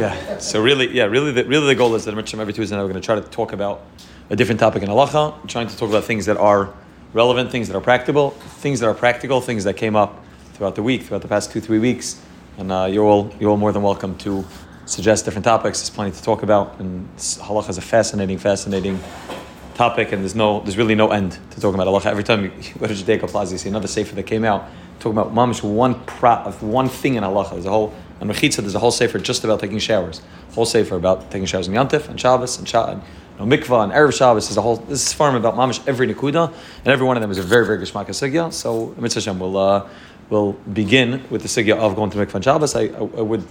Yeah. So really, yeah, really, the, really the goal is that every Tuesday night we're going to try to talk about a different topic in halacha, trying to talk about things that are relevant, things that are practical, things that are practical, things that came up throughout the week, throughout the past two, three weeks. And uh, you're all you're all more than welcome to suggest different topics. There's plenty to talk about, and halacha is a fascinating, fascinating topic, and there's no there's really no end to talking about halacha. Every time you go to Judaica Plaza, you see another sefer that came out talking about mamish one prat of one thing in halacha. There's a whole on Mechitza, there's a whole sefer just about taking showers. Whole sefer about taking showers in Yantif and Shabbos and Shabbos know, mikvah and erev Shabbos is a whole. This is farm about mamish every nikuda, and every one of them is a very very geshmaka sugya. So Mitzvah Hashem will uh, will begin with the sugya of going to mikvah and Shabbos. I, I, I, would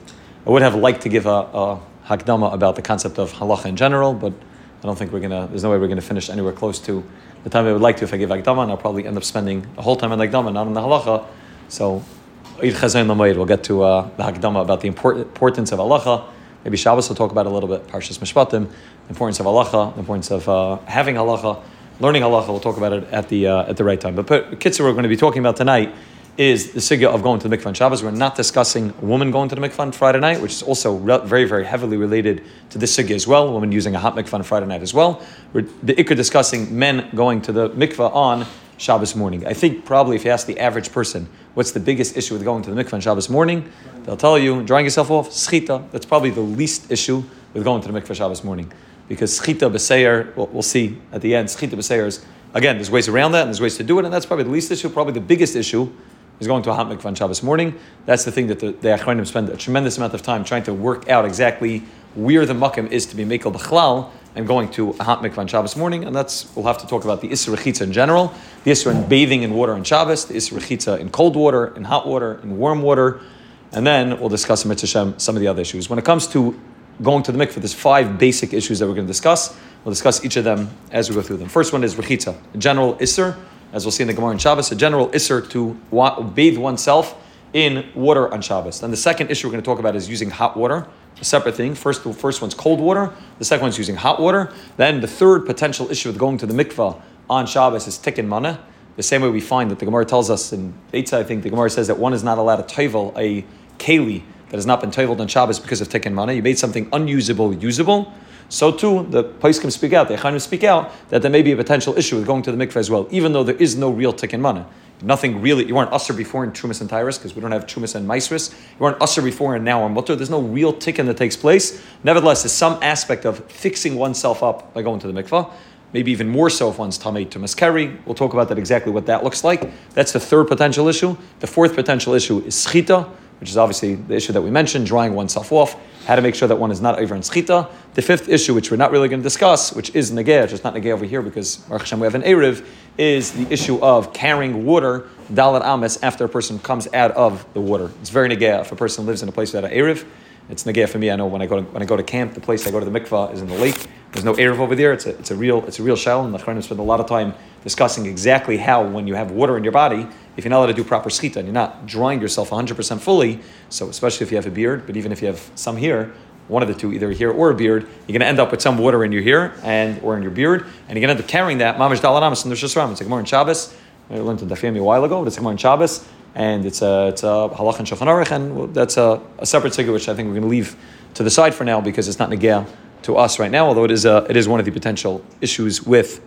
I would have liked to give a, a hakdama about the concept of halacha in general, but I don't think we're gonna. There's no way we're gonna finish anywhere close to the time I would like to if I give hakdama, and I'll probably end up spending a whole time on hakdama, not on the halacha. So. We'll get to uh, the Hakdama about the importance of halacha. Maybe Shabbos will talk about it a little bit, Parshas Mishpatim, the importance of halacha, the importance of uh, having halacha, learning halacha. We'll talk about it at the uh, at the right time. But Kitzur, we're going to be talking about tonight is the sugya of going to the mikvah on Shabbos. We're not discussing a woman going to the mikvah on Friday night, which is also re- very, very heavily related to this sugya as well. A woman using a hot mikvah on Friday night as well. We're the ikr discussing men going to the mikvah on Shabbos morning. I think probably if you ask the average person what's the biggest issue with going to the mikvah on Shabbos morning, they'll tell you drying yourself off, schita. That's probably the least issue with going to the mikvah on Shabbos morning because schita b'seir, well, we'll see at the end, schita b'seir is, again, there's ways around that and there's ways to do it, and that's probably the least issue. Probably the biggest issue is going to a hot mikvah on Shabbos morning. That's the thing that the, the Achronim spend a tremendous amount of time trying to work out exactly where the makam is to be mekel b'chlal and going to a hot mikvah on Shabbos morning, and that's, we'll have to talk about the Isra in general, the Isra in bathing in water on Shabbos, the Isra in cold water, in hot water, in warm water, and then we'll discuss Mitzvah some of the other issues. When it comes to going to the mikveh, there's five basic issues that we're going to discuss. We'll discuss each of them as we go through them. First one is rechitza, a general isser, as we'll see in the Gemara in Shabbos, a general isser to wa- bathe oneself in water on Shabbos. Then the second issue we're going to talk about is using hot water, a separate thing. First, the first one's cold water. The second one's using hot water. Then the third potential issue with going to the mikveh on Shabbos is tikkun mana. The same way we find that the Gemara tells us in Eitzah, I think the Gemara says that one is not allowed to toivel a keli that has not been toiveled on Shabbos because of tikkun mana. You made something unusable usable. So too, the can speak out, the Echanim speak out that there may be a potential issue with going to the mikveh as well, even though there is no real tikkun mana. Nothing really, you weren't usher before in Trumas and Tyrus because we don't have Trumas and Maisris. You weren't usher before and now on Mutter. There's no real tikkun that takes place. Nevertheless, there's some aspect of fixing oneself up by going to the mikvah. maybe even more so if one's tamei to maskeri. We'll talk about that exactly what that looks like. That's the third potential issue. The fourth potential issue is schita, which is obviously the issue that we mentioned, drying oneself off, how to make sure that one is not over in schita. The fifth issue, which we're not really going to discuss, which is negeh, just not negeh over here because Hashem we have an Erev, is the issue of carrying water, dalat ames, after a person comes out of the water. It's very negeh if a person lives in a place without an Erev. It's negeh for me. I know when I go to, when I go to camp, the place I go to the mikvah is in the lake. There's no Erev over there. It's a, it's a real it's a real shell, and the Chachamim spend a lot of time discussing exactly how when you have water in your body, if you're not allowed to do proper schita and you're not drying yourself 100% fully, so especially if you have a beard, but even if you have some here, one of the two, either hair or a beard, you're going to end up with some water in your hair and or in your beard, and you're going to end up carrying that mamish dalanamas in the shasram. It's a Gemara in Shabbos. I learned in Daf Yomi a while ago, but it's a Gemara in Shabbos, and it's a it's a halach and shulchan aruch, and that's a, a separate sigil which I think we're going to leave to the side for now because it's not negah to us right now, although it is a, it is one of the potential issues with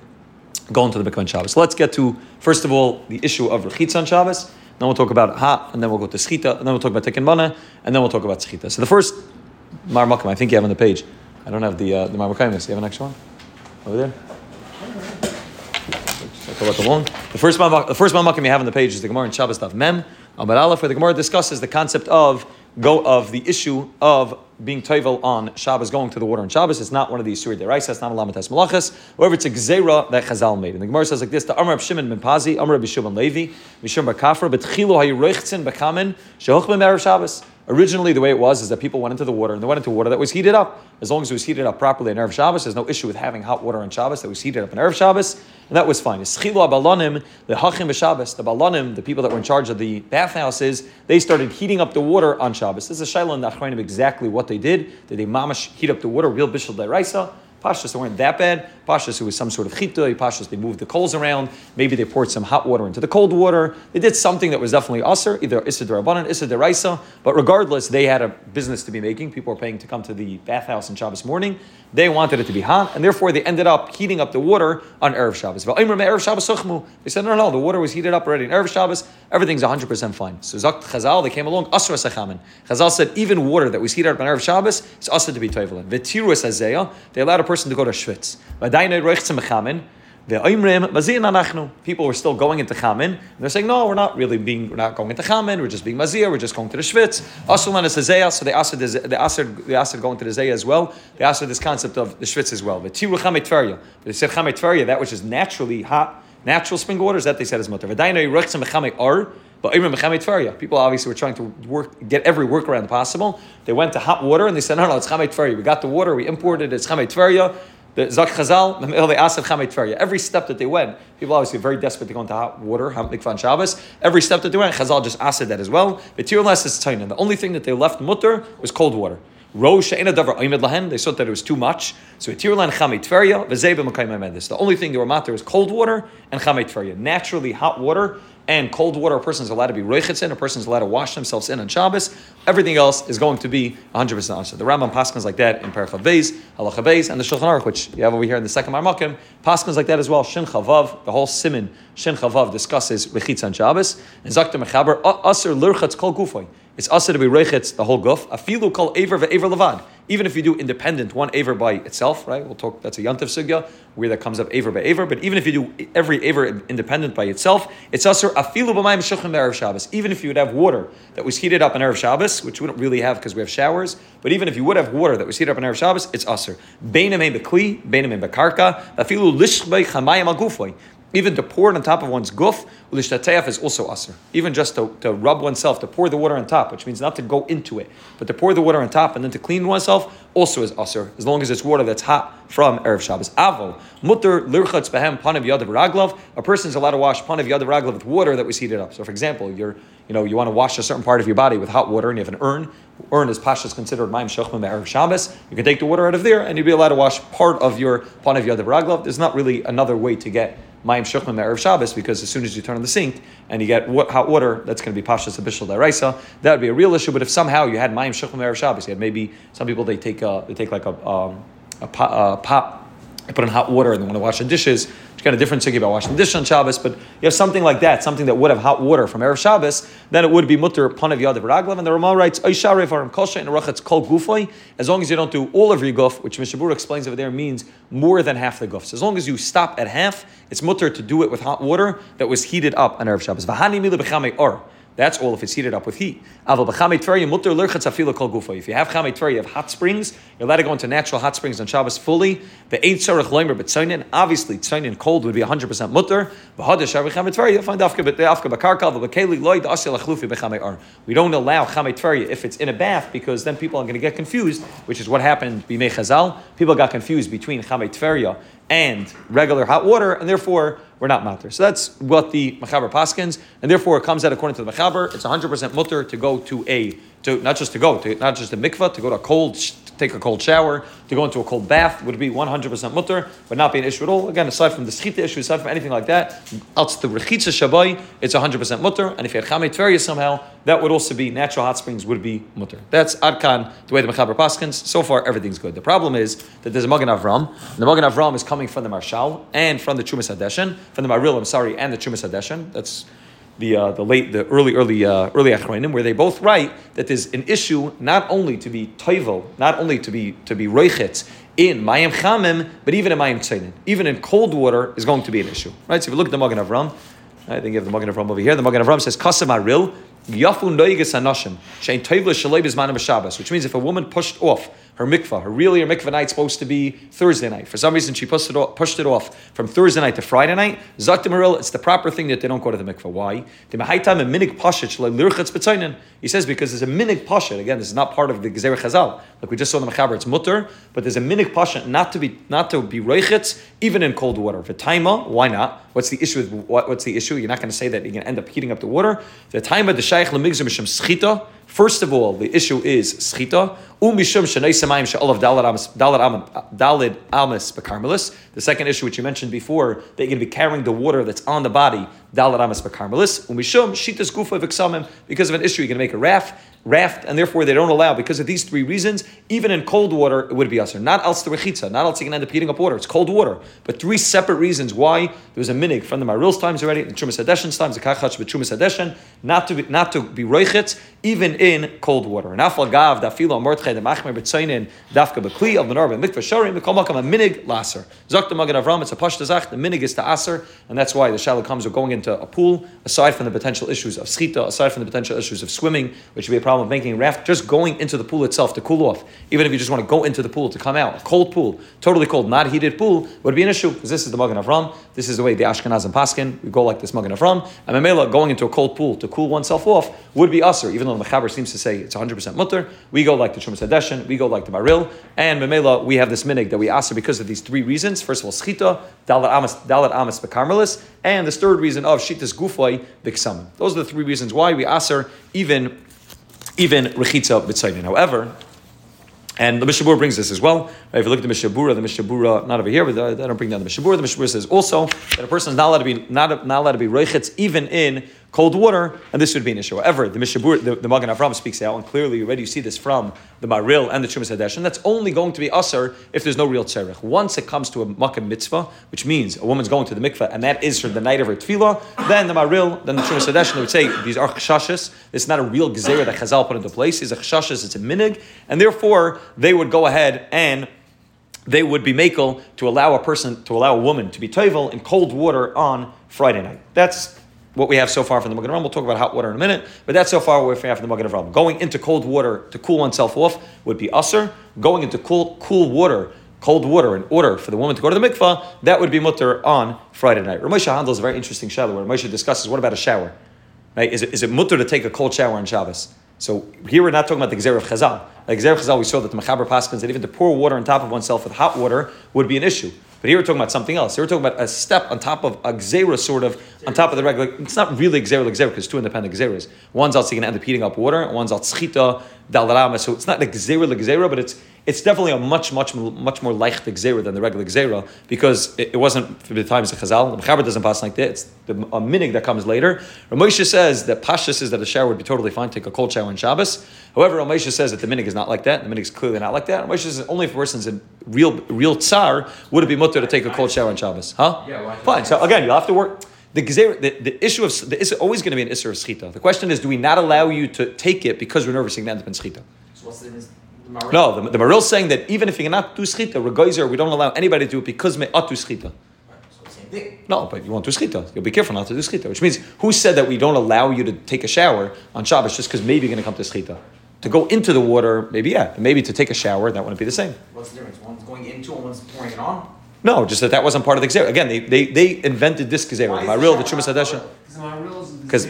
going to the Mikvah Shabbos. Let's get to, first of all, the issue of Rechitza on Shabbos. Then we'll talk about Ha, and then we'll go to Schita, and then we'll talk about Mana, and then we'll talk about Schita. So the first Mar Makam, I think you have on the page. I don't have the uh, the Mar Makam. You have an extra one over there. The long. The first the first Mar Makam you have on the page is the Gemara in Shabbos Daf Mem. Amar Aleph, where the Gemara discusses the concept of go of the issue of being toivel on Shabbos, going to the water on Shabbos. It's not one of these Surah Deraisa, it's not a Lamates Malachas. However, it's a Gzera that Chazal made. And the Gemara says like this, the Amr of Shimon Pazi, Amr of Shimon Levi, Mishum Bakafra, Hayiroichtzin Bakamin, Shehoch Ben Shabbos. Originally, the way it was is that people went into the water, and they went into water that was heated up. As long as it was heated up properly in Erev Shabbos, there's no issue with having hot water on Shabbos that was heated up in Erev Shabbos, and that was fine. Abalonim, the hachim b'Shabbos, the balanim, the people that were in charge of the bathhouses, they started heating up the water on Shabbos. This is a shaila the Achronim exactly what they did. Did they mamash heat up the water, real bishul deraisa? Pashas, they weren't that bad. Pashas, it was some sort of chita. Pashas, they moved the coals around. Maybe they poured some hot water into the cold water. They did something that was definitely aser, either Issa Darabanan, Issa Deraisa. But regardless, they had a business to be making. People were paying to come to the bathhouse on Shabbos morning. They wanted it to be hot, and therefore they ended up heating up the water on Erev Shabbos. They said, no, no, the water was heated up already in Erev Shabbos. Everything's 100% fine. So Zakt Chazal, they came along, Asra Sachamin. Chazal said, even water that was heated up on Erev Shabbos is also to be Toivelin. V'tiru Azaya, they allowed a person to go to Schwitz. People were still going into Chamin, and they're saying, no, we're not really being, we're not going into Chamin, we're just being Mazir, we're just going to the Schwitz. Asulan is Zeya, so they asked, they asked, they asked going to the Zeya as well. They asked this concept of the Schwitz as well. Tverya. They said Chamet Tverya, that which is naturally hot, natural spring waters, that they said is mutter. But people obviously were trying to work, get every workaround possible. They went to hot water and they said, no, no, it's chamet tverya. We got the water, we imported it, it's chamet tverya. The Zak Chazal. Every step that they went, people obviously very desperate to go into hot water, mikvan Shabbos. Every step that they went, Chazal just asked that as well. But is tainan. The only thing that they left mutter was cold water. They thought that it was too much. So Tirlan Chamei Tveria, Vezeba The only thing they were matter was cold water and Chamei Tveria. Naturally, hot water and cold water, a person is allowed to be roichitz in, a person is allowed to wash themselves in on Shabbos. Everything else is going to be 100% answer. The Rambam paskins like that in Parachav Beis, Halacha Beis, and the Shulchan Aruch, which you have over here in the second Marmakim, paskins like that as well. Shin Chavav, the whole Simin, Shin Chavav discusses rechitz on Shabbos. And Zakta Mechaber, Aser Lurchatz Kol Gufoy. It's also to be reichitz the whole guf. Afilu call aver ve'aver levad. Even if you do independent, one aver by itself, right? We'll talk. That's a yantiv sugya where that comes up aver by aver. But even if you do every aver independent by itself, it's also afilu b'mayim shulchan erev Shabbos. Even if you would have water that was heated up in erev Shabbos, which we don't really have because we have showers. But even if you would have water that was heated up in erev Shabbos, it's aser. Beinamei bekli, beinamei bekarka. Afilu lishbei chamayim agufoy. Even to pour it on top of one's guf, ulishtatayaf is also aser. Even just to, to rub oneself, to pour the water on top, which means not to go into it, but to pour the water on top and then to clean oneself, also is aser, as long as it's water that's hot from Erev Shabbos. Avo, mutter lirchatz behem panav yadav raglav. A person is allowed to wash panav yadav raglav with water that was heated up. So, for example, you're, you know, you want to wash a certain part of your body with hot water and you have an urn. Urn is pashas considered ma'im shachma Erev Shabbos. You can take the water out of there and you'd be allowed to wash part of your panav yadav raglav. There's not really another way to get Mayim Shukman Erev Shabbos because as soon as you turn on the sink and you get hot water, that's going to be Pashas Abishal Daraisa. That would be a real issue. But if somehow you had Mayim Shukman Erev Shabbos, you had maybe some people they take a, they take like a um, a, pop, a pop they put in hot water and they want to wash the dishes. It's kind of different thing about washing the dishes on Shabbos, but you have something like that, something that would have hot water from Erev Shabbos, then it would be mutter panav yadav raglav. And the Ramah writes, Oisharef aram in rachatz kol gufay, as long as you don't do all of your guf, which Mishabur explains over there means more than half the guf. So as long as you stop at half, it's mutter to do it with hot water that was heated up on Erev Shabbos. Mila or. That's all if it's heated up with heat. If you have chamei you have hot springs. You're allowed to go into natural hot springs on Shabbos fully. The eight sarach loimer but tzainin. Obviously, tzainin cold would be 100 percent mutter. You'll find. We don't allow chamei if it's in a bath because then people are going to get confused, which is what happened b'mei chazal. People got confused between chamei and regular hot water, and therefore we're not matter. So that's what the Machaber paskins, and therefore it comes out according to the Machaber, it's 100% mutter to go to a, to not just to go, to, not just a mikvah, to go to a cold take a cold shower, to go into a cold bath would be 100% mutter, but not be an issue at all. Again, aside from the schita issue, aside from anything like that, else the rechitza shabai, it's 100% mutter. And if you had chamei tveria somehow, that would also be natural hot springs would be mutter. That's adkan the way the mechaber paskins. So far, everything's good. The problem is that there's a magen avram. The magen avram is coming from the marshal and from the chumas hadeshin, from the maril, I'm sorry, and the chumas hadeshin. That's the uh, the late the early early uh, early achronim, where they both write that there's an issue not only to be toivel, not only to be to be roichetz in mayim chamim, but even in mayim tzayin, even in cold water is going to be an issue. Right. So if you look at the Magen Avram, I think you have the Magen Avram over here. The Magen Avram says kasam aril yafu noigas anashim shein toivel shalei b'Shabbos, which means if a woman pushed off her mikvah. Her really her mikvah night's supposed to be Thursday night. For some reason, she pushed it off, pushed it off from Thursday night to Friday night. Zaktim it's the proper thing that they don't go to the mikvah. Why? He says because there's a minig pashat. Again, this is not part of the Gezer Chazal. Like we just saw in the Mechaber, it's mutter, but there's a minig pashat not to be not to be reichitz even in cold water. For taima, why not? What's the issue? With, what, what's the issue? You're not going to say that you're going to end up heating up the water. The taima the shaykh lemigzim schita First of all, the issue is schita. She'olav dalid. The second issue, which you mentioned before, that you're going to be carrying the water that's on the body, um v'ksamim. Because of an issue, you're going to make a raft raft, and therefore they don't allow because of these three reasons. Even in cold water, it would be usher. Not the rechitza, not else you can end up heating up water. It's cold water, but three separate reasons why there was a minig from the Maril's times already, the Chumas Hadeshen's times, the Kachach but Chumas Hadeshen, not to be not to be roichetz even in cold water. And afal gav dafilo mordchei the machmer b'tzainin dafka b'kli of menorah mikvah sharim makam a minig laser. Zok the Magen Avram, it's a pashta zach. The minig is to aser, and that's why the shalom comes are going into a pool. Aside from the potential issues of schita, aside from the potential issues of swimming, which would be a problem of making a raft, just going into the pool itself to cool off, even if you just want to go into the pool to come out, a cold pool, totally cold, not heated pool, would be an issue because this is the Magen Avram. This is the way the Ashkenaz and Paskin we go like this Magen Avram. And Mamela going into a cold pool to cool oneself off would be usher, even though the Mechaber seems to say it's 100% mutter. We go like the Shumas Hadeshen, we go like the Maril, and Mamela we have this minig that we usher because of these three reasons. First of all, schita, dalat amas, dalat amas bekarmelis, and this third reason of shitas gufay biksamim. Those are the three reasons why we usher even even rechitza b'tzayin. However, and the Mishabura brings this as well. If you look at the Mishabura, the Mishabura, not over here, but I don't bring down the Mishabura. The Mishabura says also that a person is not allowed to be not, not allowed to be roichetz even in cold water, and this would be an issue. However, the Mishabur, the, the Magen Avram speaks out, and clearly already you see this from the Maril and the Chumas Hadesh, and that's only going to be usher if there's no real tzerich. Once it comes to a makam mitzvah, which means a woman's going to the mikveh, and that is for the night of her tefillah, then the Maril, then the Chumas Hadesh, would say these are chashashis. It's not a real gezerah that Chazal put into place. It's a chashashis. It's a minig, and therefore they would go ahead and they would be makel to allow a person, to allow a woman to be toivel in cold water on Friday night. That's what we have so far from the Magen Ram. We'll talk about hot water in a minute, but that's so far what we have from the Magen Ram. Going into cold water to cool oneself off would be usr. Going into cool cool water, cold water, in order for the woman to go to the mikvah, that would be mutter on Friday night. Ramosha handles a very interesting shadow where Ramosha discusses what about a shower? Right? Is it, is it mutter to take a cold shower on Shabbos? So here we're not talking about the Gzer of Chazal. Like Gzer of Chazal, we saw that the Mechaber Paskins, that even to pour water on top of oneself with hot water would be an issue. But here we're talking about something else. Here we're talking about a step on top of a gzera, sort of, on top of the regular. It's not really gzera like gzera because two independent gzeras. One's also going to end up heating up water, and one's al tzchita, daldarama. So it's not like gzera like gzera, but it's it's definitely a much, much, much more leicht gzera than the regular gzera because it, it, wasn't for the times of Chazal. The Mechaber doesn't pass like that. It's the, a minig that comes later. Ramosha says that Pasha says that a shower would be totally fine. Take a cold shower on Shabbos. However, Ramosha says that the minig is not like that. The minig is clearly not like that. Ramosha says only if a person's in real, real tsar would it be mutter to take a cold shower on Shabbos. Huh? Yeah, fine. So again, you'll have to work. The, gezer, the, the issue of the is always going to be an issue of schita. The question is, do we not allow you to take it because we're nervous to end up in schita? So what's the no, the, the Maril is saying that even if you cannot do schita, regoizer, we don't allow anybody to do it because me atu schita. No, but you want to do schita. You'll be careful not to do schita, which means who said that we don't allow you to take a shower on Shabbos just because maybe you're going to come to schita? To go into the water, maybe yeah, maybe to take a shower, that wouldn't be the same. What's the difference? One's going into and one's pouring it on. No, just that that wasn't part of the gezerah. Again, they, they, they invented this gezerah. Maril, the Chumas Hadesha. Because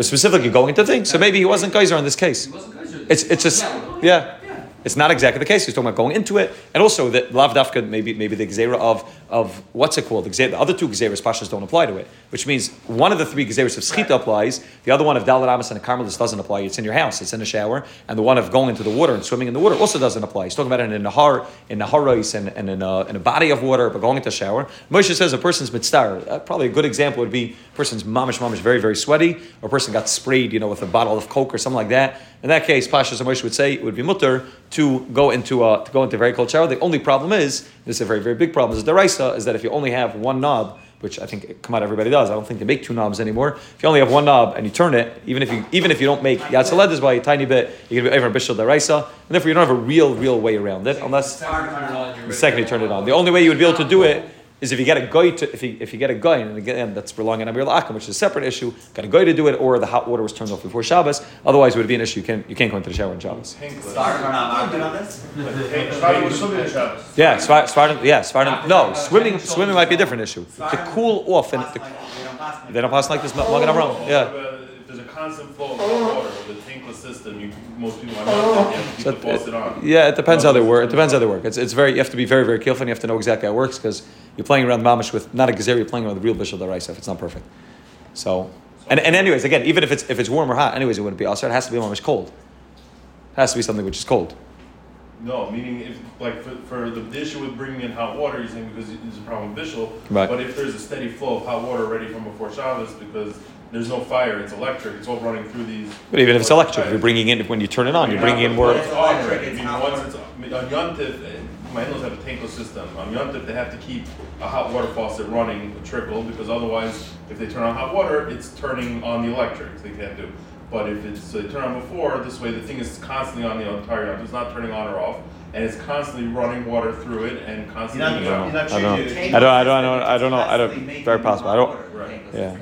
was specifically not it. Was specifically going into things. So maybe he wasn't geyser in this case. He wasn't geyser. It's it's just yeah. It's not exactly the case. He's talking about going into it, and also that lav dafka maybe maybe the gezerah of of what's it called? The, the other two gezeras pashas don't apply to it, which means one of the three gezeras of schita applies. The other one of dalat amas and a carmelis doesn't apply. It's in your house. It's in a shower, and the one of going into the water and swimming in the water also doesn't apply. He's talking about it in a nahar, in naharais, and, and in, a, in a body of water, but going into a shower. Moshe says a person's mitzvah. Uh, probably a good example would be a person's mamish mamish very very sweaty, or a person got sprayed, you know, with a bottle of coke or something like that. In that case, Pashas and Moshe would say it would be mutter to go into a, to go into a very cold shower. The only problem is this is a very very big problem. Is the raisa is that if you only have one knob, which I think come out everybody does. I don't think they make two knobs anymore. If you only have one knob and you turn it, even if you even if you don't make yatzaled by a tiny bit, you're gonna be over bishul deraisa, and therefore you don't have a real real way around it unless the second you turn it on. The only way you would be able to do it is if you get a guy to if you if you get a guy and again that's relying on Amir Akam, which is a separate issue, got a guy to do it, or the hot water was turned off before Shabbos. Otherwise, it would be an issue. You can't you can't go into the shower on Shabbos. Yeah, Svardim. Yeah, Svardim. No, swimming swimming might be a different issue. To cool off and they don't pass like this. Magen Avram. Yeah there's a constant flow of water with a tankless system, you, most people are not oh. you have to keep uh, it on. Yeah, it depends how they work. It depends how they work. It's, it's very you have to be very very careful and you have to know exactly how it works because you're playing around mamish with not a gezer, you're playing around with the real bishul daraisa if it's not perfect. So. So And, and anyways, again, even if it's if it's warm or hot, anyways, it wouldn't be also. It has to be almost cold. It has to be something which is cold. No, meaning if, like, for, for the, the issue with bringing in hot water, you're saying because there's a problem with Bishul. Right. But if there's a steady flow of hot water already from before Shabbos, because there's no fire, it's electric, it's all running through these. But even if it's electric, if you're bringing in when you turn it on, you're bringing in more. It's It's on electric, already. I it's mean, hot once it's, I on Yontif, eh, my in-laws have a tankless system. On Yontif, they have to keep a hot water faucet running, a trickle, because otherwise, if they turn on hot water, it's turning on the electric. they can't do. But if it's, so they turn on before, this way the thing is constantly on the entire Yontif, it's not turning on or off, and it's constantly running water through it and You're constantly. not, you're not I don't changing know. it. I don't- I don't- I don't- I don't know. I don't- very possible. I don't- Right. Yeah.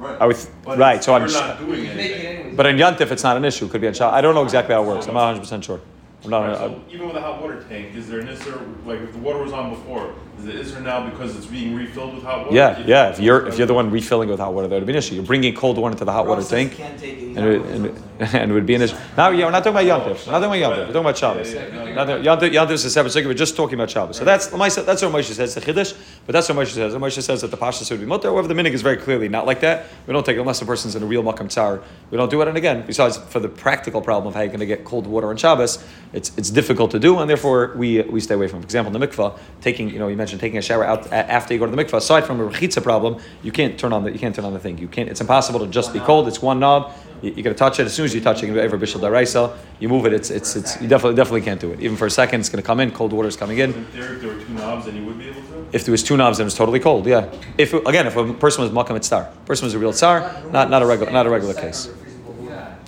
Right. I would, But right. So I'm. not doing You make it anything. But in Yontif, it's not an issue. It could be on Shabbos. I don't know exactly how it works. I'm not 100 percent sure. I'm not. Right, I, so even with a hot water tank, is there an issue, like if the water was on before, is it issue now because it's being refilled with hot water? yeah, yeah. If you're if you're the one refilling with hot water, that would be an issue. You're bringing cold water into the hot water tank. can't take it, And not it, and, it, and it would be an issue. Now, yeah, we're not talking about Yontif. We're not talking about Yontif. We're talking about Shabbos. Yeah, yeah, yeah. Not that- Yontif, Yontif is a separate second. We're just talking about Shabbos. So that's that's what Moshe says. It's a chiddush, but that's what Moshe says. And Moshe says that the pashas would be mutter. However, the minig is very clearly not like that. We don't take it unless the person's in a real makam tsar. We don't do it. And again, besides for the practical problem of how you're going to get cold water on Shabbos, it's it's difficult to do, and therefore we we stay away from. For example, in the mikvah, taking you know you mentioned taking a shower out a- after you go to the mikvah. Aside from a rechitza problem, you can't turn on the you can't turn on the thing. You can't. It's impossible to just be cold. It's one knob. You, you got to touch it. As soon as you touch it, you can ever bishul daraisa. You move it. It's it's it's you definitely definitely can't do it. Even for a second, it's going to come in. Cold water is coming in. In theory, if there were two knobs, then you would be able to? If there was two knobs and it was totally cold, yeah. If again, if a person was makam at star, person was a real tsar, not not a regular not a regular case.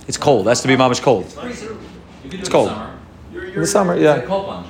It's cold. It has to be mamish cold. You can do It's cold. In the summer. In the summer, It's yeah. cold plunge.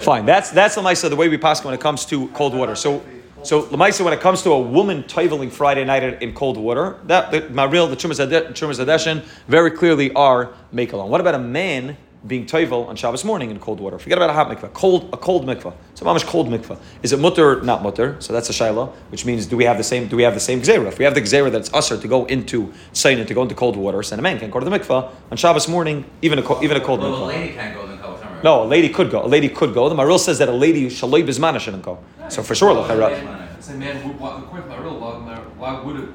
Fine. That's that's Lamaisa, the way we pass when it comes to cold water. So so Lamaisa, when it comes to a woman toiveling Friday night in cold water, that the Maril, the Chumas Hade- Chumas Hadeshin, very clearly are Mekalon. What about a man being toivel on Shabbos morning in cold water? Forget about a hot mikvah. Cold a cold mikvah. So mamish cold mikvah. Is it mutter or not mutter? So that's a shaila, which means do we have the same do we have the same gzera? If we have the gzera that's usher to go into sayin to go into cold water, so then a man can go to the mikvah on Shabbos morning, even a even a cold Well, a lady can't go in the cold summer. No, a lady could go. A lady could go. The Maril says that a lady shaloi bizmana shouldn't go. So for sure, a man, would- why- according to my real law, why would it?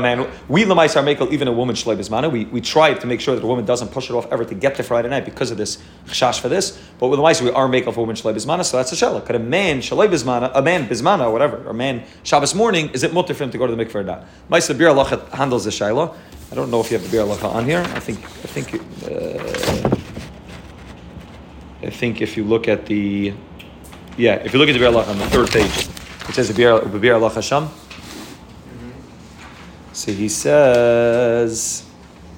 Man. We lemais are makel even a woman bizmana. We we try to make sure that a woman doesn't push it off ever to get to Friday night because of this chash for this. But with lemais we are makel for women shaloi bizmana. So that's a shella. Could a man bizmana, a man bizmana, or whatever, or a man Shabbos morning, is it mutter for him to go to the mikveh or not? Maisa bir handles the shaila. I don't know if you have the bir on here. I think I think. Uh, I think if you look at the, yeah, if you look at the Be'er Halacha on the third page, it says the Be'er Be'er Halacha Sham. So he says,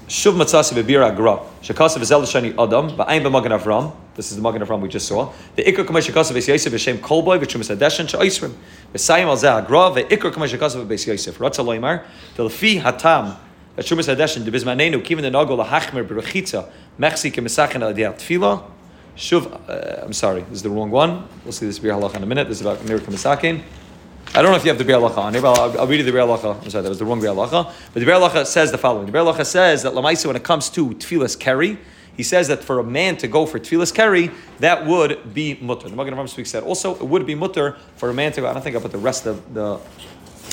Shuv matzasi be'bir agra, shekasav ezel shani adam, ba'ayin b'magen avram, this is the magen avram we just saw, the ikr kamei shekasav es yosef b'shem kolboy, v'trumas adeshen she'oisrim, v'sayim al zeh agra, ve'ikr kamei shekasav b'es yosef, ratza loimar, v'lefi hatam, Hadeshin, the Bismanenu, Kivin the Nagol, Hachmer, Berechitza, Mechsi, Kemesachen, Al Tfila, Shuv, uh, I'm sorry, this is the wrong one. We'll see this Bir Halacha in a minute. This is about Nir Kemesaken. I don't know if you have the Bir Halacha on here, but I'll, I'll read you the Bir Halacha. I'm sorry, that was the wrong Bir Halacha. But the Bir Halacha says the following. The Bir Halacha says that Lamaisa, when it comes to Tfilas Keri, he says that for a man to go for Tfilas Keri, that would be mutter. The Magen Avraham speaks that. Also, it would be mutter for a man to go, I don't think I put the rest of the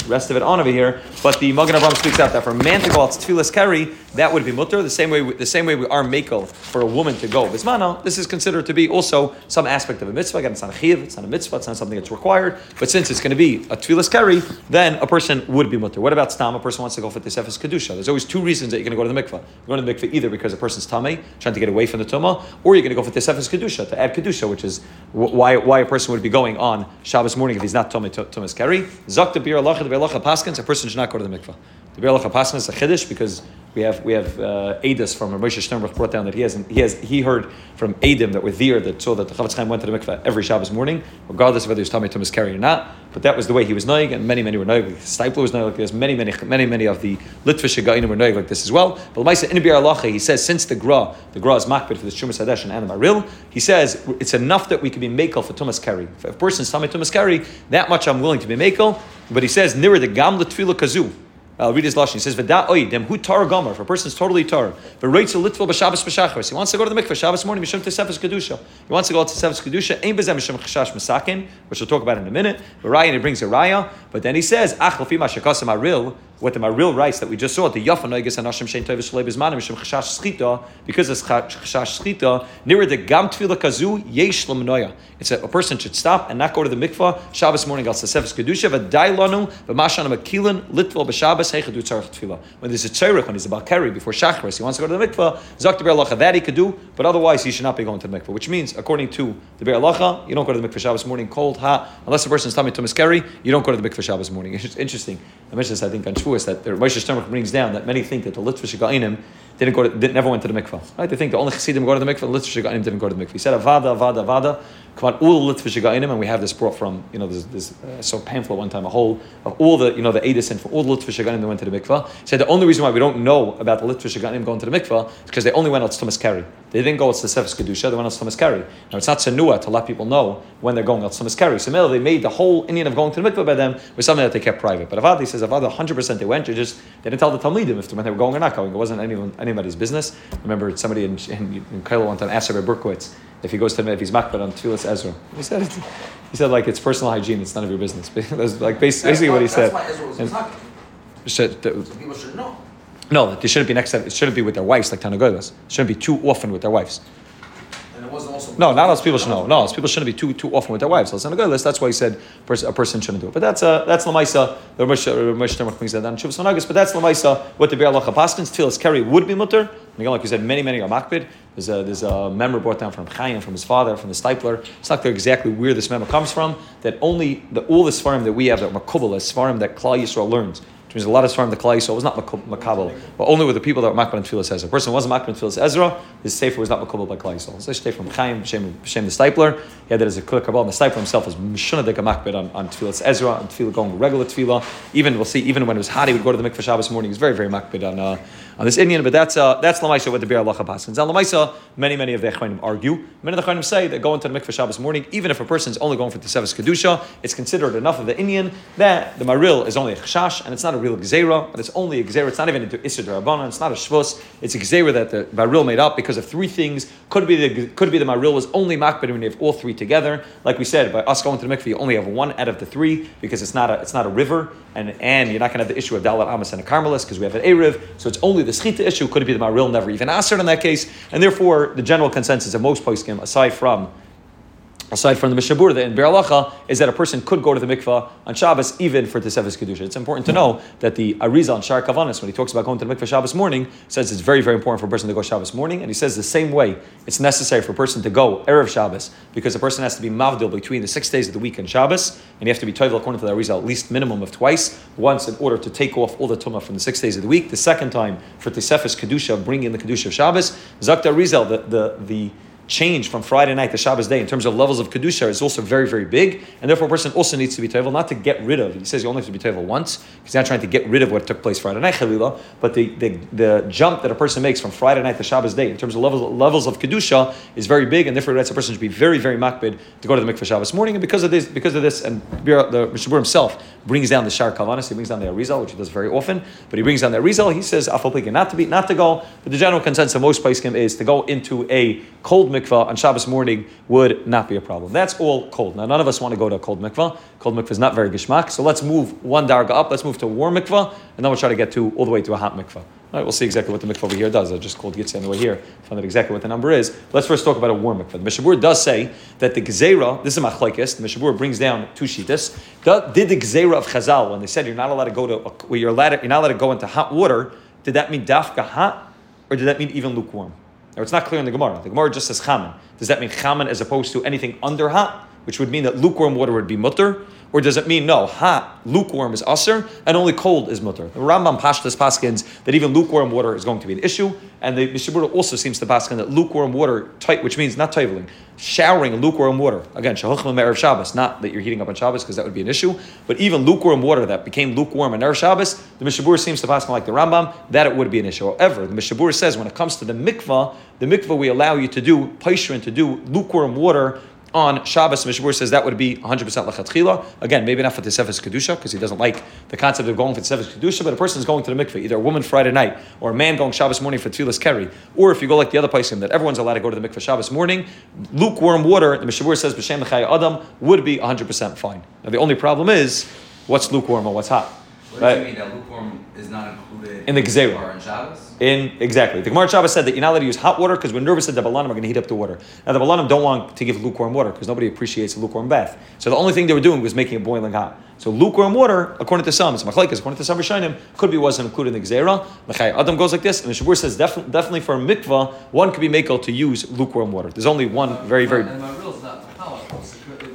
rest of it on over here. But the Magen Avraham speaks out that for man to go out tefillas carry, that would be mutter. The same way, we, the same way we are makel for a woman to go. This is considered to be also some aspect of a mitzvah. Again, it's not a chiv, it's not a mitzvah, it's not something that's required. But since it's going to be a tefillas carry, then a person would be mutter. What about stam? A person wants to go for tesefes kedusha. There's always two reasons that you're going to go to the mikvah. You're going to the mikvah either because a person's tummy, trying to get away from the tumah, or you're going to go for tesefes kedusha to add kedusha, which is why why a person would be going on Shabbos morning if he's not tummy tumas carry. Zak the bir alacha paskins. A person should not go to the mikvah. The bir paskins is a chiddush because we have we have uh, Edis from Moshe Sternbuch brought down that he has he has he heard from Adim that were there that saw that the Chavetz Chaim went to the mikvah every Shabbos morning, regardless of whether he was tummy tumas carry or not. But that was the way he was noig, and many many were noig. Steipler was noig like this. Many many many many of the Litvish Gainim were noig like this as well. But Lamaisa in alacha he says since the gra the gra is makbid for the Shumas Hadesh and the Maril, he says it's enough that we can be makel for tumas carry. If a person's tummy tumas carry, that much I'm willing to be makel. But he says near the gam tefillah kazu. I'll read his lashon. He says, "V'da oy dem hu tar gomer." If a person's totally tar, a little b'Shabbos b'shachris. He wants to go to the mikveh Shabbos morning. Mishum tesefes kedusha. He wants to go out to tesefes kedusha. Ein bezem mishum chashash masakin, which we'll talk about in a minute. But Ryan he brings a raya, but then he says, "Ach lefi ma shekasam aril what the real rights that we just saw, at the Yafa Noigas and Hashem Shein Tovis Shalei Bizmanim, Mishum Chashash Schita, because it's Chashash Schita, near the Gam Tfila Kazu, Yesh Lamanoya. It's a, a person should stop and not go to the mikvah Shabbos morning al Sasefes Kedusha, V'dailanu, V'mashan Makilin, Litval B'Shabbos, Heichadu Tzarech Tfila. When there's a tzarech, when he's about carry before Shachris, he wants to go to the mikvah, Zak the Be'er Lacha, that he could do, but otherwise he should not be going to the mikvah, which means, according to the Be'er Lacha, you don't go to the mikvah Shabbos morning cold, hot, unless the person is tummy to carry, you don't go to the mikvah Shabbos morning. It's interesting. I mentioned this, I think, on Shavuos, that the Moshe Sternbuch brings down that many think that the Litvish Gainim didn't go to, didn't, never went to the mikvah. Right? They think the only Chassidim go to the mikvah, the Litvish Gainim didn't go to the mikvah. He said, Avada, Avada, Avada, come on, all Litvish Gainim, and we have this brought from, you know, this, this uh, so pamphlet one time, a whole, of all the, you know, the Edison from all the Litvish Gainim that went to the mikvah. Said the only reason why we don't know about the Litvish Gainim going to the mikvah is because they only went out to Thomas Carey. They didn't go out to Sefes Kedusha, they went out to Thomas Carey. Now, it's not Sanua to let people know when they're going out to Thomas Carey. So, they made the whole Indian of going to the mikvah by them was something that they kept private. But Avad, he says, Avad, 100% they went, they just, they didn't tell the Talmidim if when they were going or not going. It wasn't anyone, anybody's business. I remember somebody in, in, in Kailo one time asked Rabbi Berkowitz if he goes to if he's makbet on Tfilas Ezra. He said, he said like it's personal hygiene. It's none of your business. That's like basically what he said. That's why Should, So people should know. no, they shouldn't be next. To, it shouldn't be with their wives like Tanagoylas. It shouldn't be too often with their wives. And it wasn't also. No, not else people should know. No, else people shouldn't be too too often with their wives. So Tanagoylas. That's why he said a person shouldn't do it. But that's uh, that's lamaisa. The Hashanah brings that down. Managas. But that's lamaisa. What the Be'er Lacha Paskins Tfilas Kerry would be mutter. And again, like you said, many many are makbid. There's a, there's a member brought down from Chaim, from his father, from the Steipler. It's not clear exactly where this memo comes from. That only the all the svarim that we have that makubal is svarim that Klal Yisrael learns. Which means a lot of svarim the Kalai, so it was not makabel, but only with the people that were makbal and tefillas Ezra. A person wasn't makbal and tefillas Ezra, his sefer was not makabel by Yisrael. So this from Chaim, Shem, the Steipler. He had that as a kula kabbalah. And the Steipler himself was mishunadik makbid on, on tefillas Ezra, and tefillah going regular tefillah. Even we'll see, even when it was hot, he would go to the mikvah Shabbos morning. He was very very makbid on. Uh, on this Indian, but that's uh, that's Lamaisa what the Be'er Lacha Paskins. Now Lamaisa, many many of the Echronim argue. Many of the Echronim say that going to the mikveh Shabbos morning, even if a person is only going for the Sevis Kedusha, it's considered enough of the Indian that the Maril is only a Chashash and it's not a real Gzeira, it's only a Gzeira. It's not even into Isser Rabbanan. It's not a Shvus. It's a Gzeira that the Maril made up because of three things. Could be the could be the Maril was only Makbid when you have all three together. Like we said, by us going to the mikveh, you only have one out of the three because it's not a it's not a river and and you're not going to have the issue of Dalat Amos and a Carmelis because we have an Erev. So it's only the Schita issue. Could it be the Maril never even answered in that case, and therefore the general consensus of most poskim, aside from aside from the Mishabur that in Halacha, is that a person could go to the mikvah on Shabbos even for Tesevis Kedusha. It's important to know that the Arizal on Shar Kavanis, when he talks about going to the mikvah Shabbos morning, says it's very, very important for a person to go Shabbos morning, and he says the same way it's necessary for a person to go Erev Shabbos, because a person has to be mavdil between the six days of the week and Shabbos, and you have to be toivel according to the Arizal at least minimum of twice, once in order to take off all the tumah from the six days of the week, the second time for Tesefis Kedusha, bring in the Kedusha of Shabbos. Zakta Arizal, the, the, the change from Friday night to Shabbos day in terms of levels of kedusha is also very very big, and therefore a person also needs to be tevel not to get rid of. He says you only have to be tevel once. He's not trying to get rid of what took place Friday night chalila, but the, the, the jump that a person makes from Friday night to Shabbos day in terms of levels levels of kedusha is very big, and therefore that's a person should be very very makbid to go to the mikvah Shabbos morning, and because of this because of this, and the Mishabur himself brings down the shar kavanas, he brings down the arizal, which he does very often, but he brings down the arizal. He says afal not to be not to go, but the general consensus of most places is to go into a cold mikvah on Shabbos morning would not be a problem. That's all cold. Now, none of us want to go to a cold mikvah. Cold mikvah is not very gishmak. So let's move one darga up. Let's move to a warm mikvah, and then we'll try to get to all the way to a hot mikvah. All right, we'll see exactly what the mikvah over here does. I just called Yitzhak way here, found out exactly what the number is. Let's first talk about a warm mikvah. The Mishabur does say that the gzeira, this is machlaikis, the Mishabur brings down two shitas. Did the gzeira of Chazal, when they said you're not allowed to go to, well, you're, allowed you're not allowed to go into hot water, did that mean dafka hot, or did that mean even lukewarm? Now, it's not clear in the Gemara. The Gemara just says chaman. Does that mean chaman as opposed to anything under hot, which would mean that lukewarm water would be mutter? Or does it mean no, hot, lukewarm is usr, and only cold is mutter? The Rambam Pashtas Paskins that even lukewarm water is going to be an issue, and the Mishabura also seems to Paskin that lukewarm water, tight, which means not toiveling, showering in lukewarm water. Again, shahuchma erev Shabbos, not that you're heating up on Shabbos because that would be an issue, but even lukewarm water that became lukewarm in erev Shabbos, the Mishabura seems to Paskin like the Rambam that it would be an issue. However, the Mishabura says when it comes to the mikvah, the mikvah we allow you to do paishrin to do lukewarm water on Shabbos, Mishabur says that would be 100% lachatchila. Again, maybe not for the Sefer Kedusha, because he doesn't like the concept of going for the Sefer Kedusha, but a person is going to the mikveh, either a woman Friday night, or a man going Shabbos morning for Tfilas Keri, or if you go like the other place, that everyone's allowed to go to the mikveh Shabbos morning, lukewarm water, the Mishabur says, B'Shem Adam, would be 100% fine. Now the only problem is, what's lukewarm and what's hot? What Right. does it mean that lukewarm is not included In the Gezerah. In exactly, the Gemara Shabbos said that you're not allowed to use hot water because we're nervous that the balanim are going to heat up the water. Now the balanim don't want to give lukewarm water because nobody appreciates a lukewarm bath. So the only thing they were doing was making it boiling hot. So lukewarm water, according to some, it's machlekes, according to some Rishonim, could be wasn't included in the Gezerah. Mechai Adam goes like this, and the Shabur says definitely, definitely for a mikvah, one could be makel to use lukewarm water. There's only one very very. And my real's not.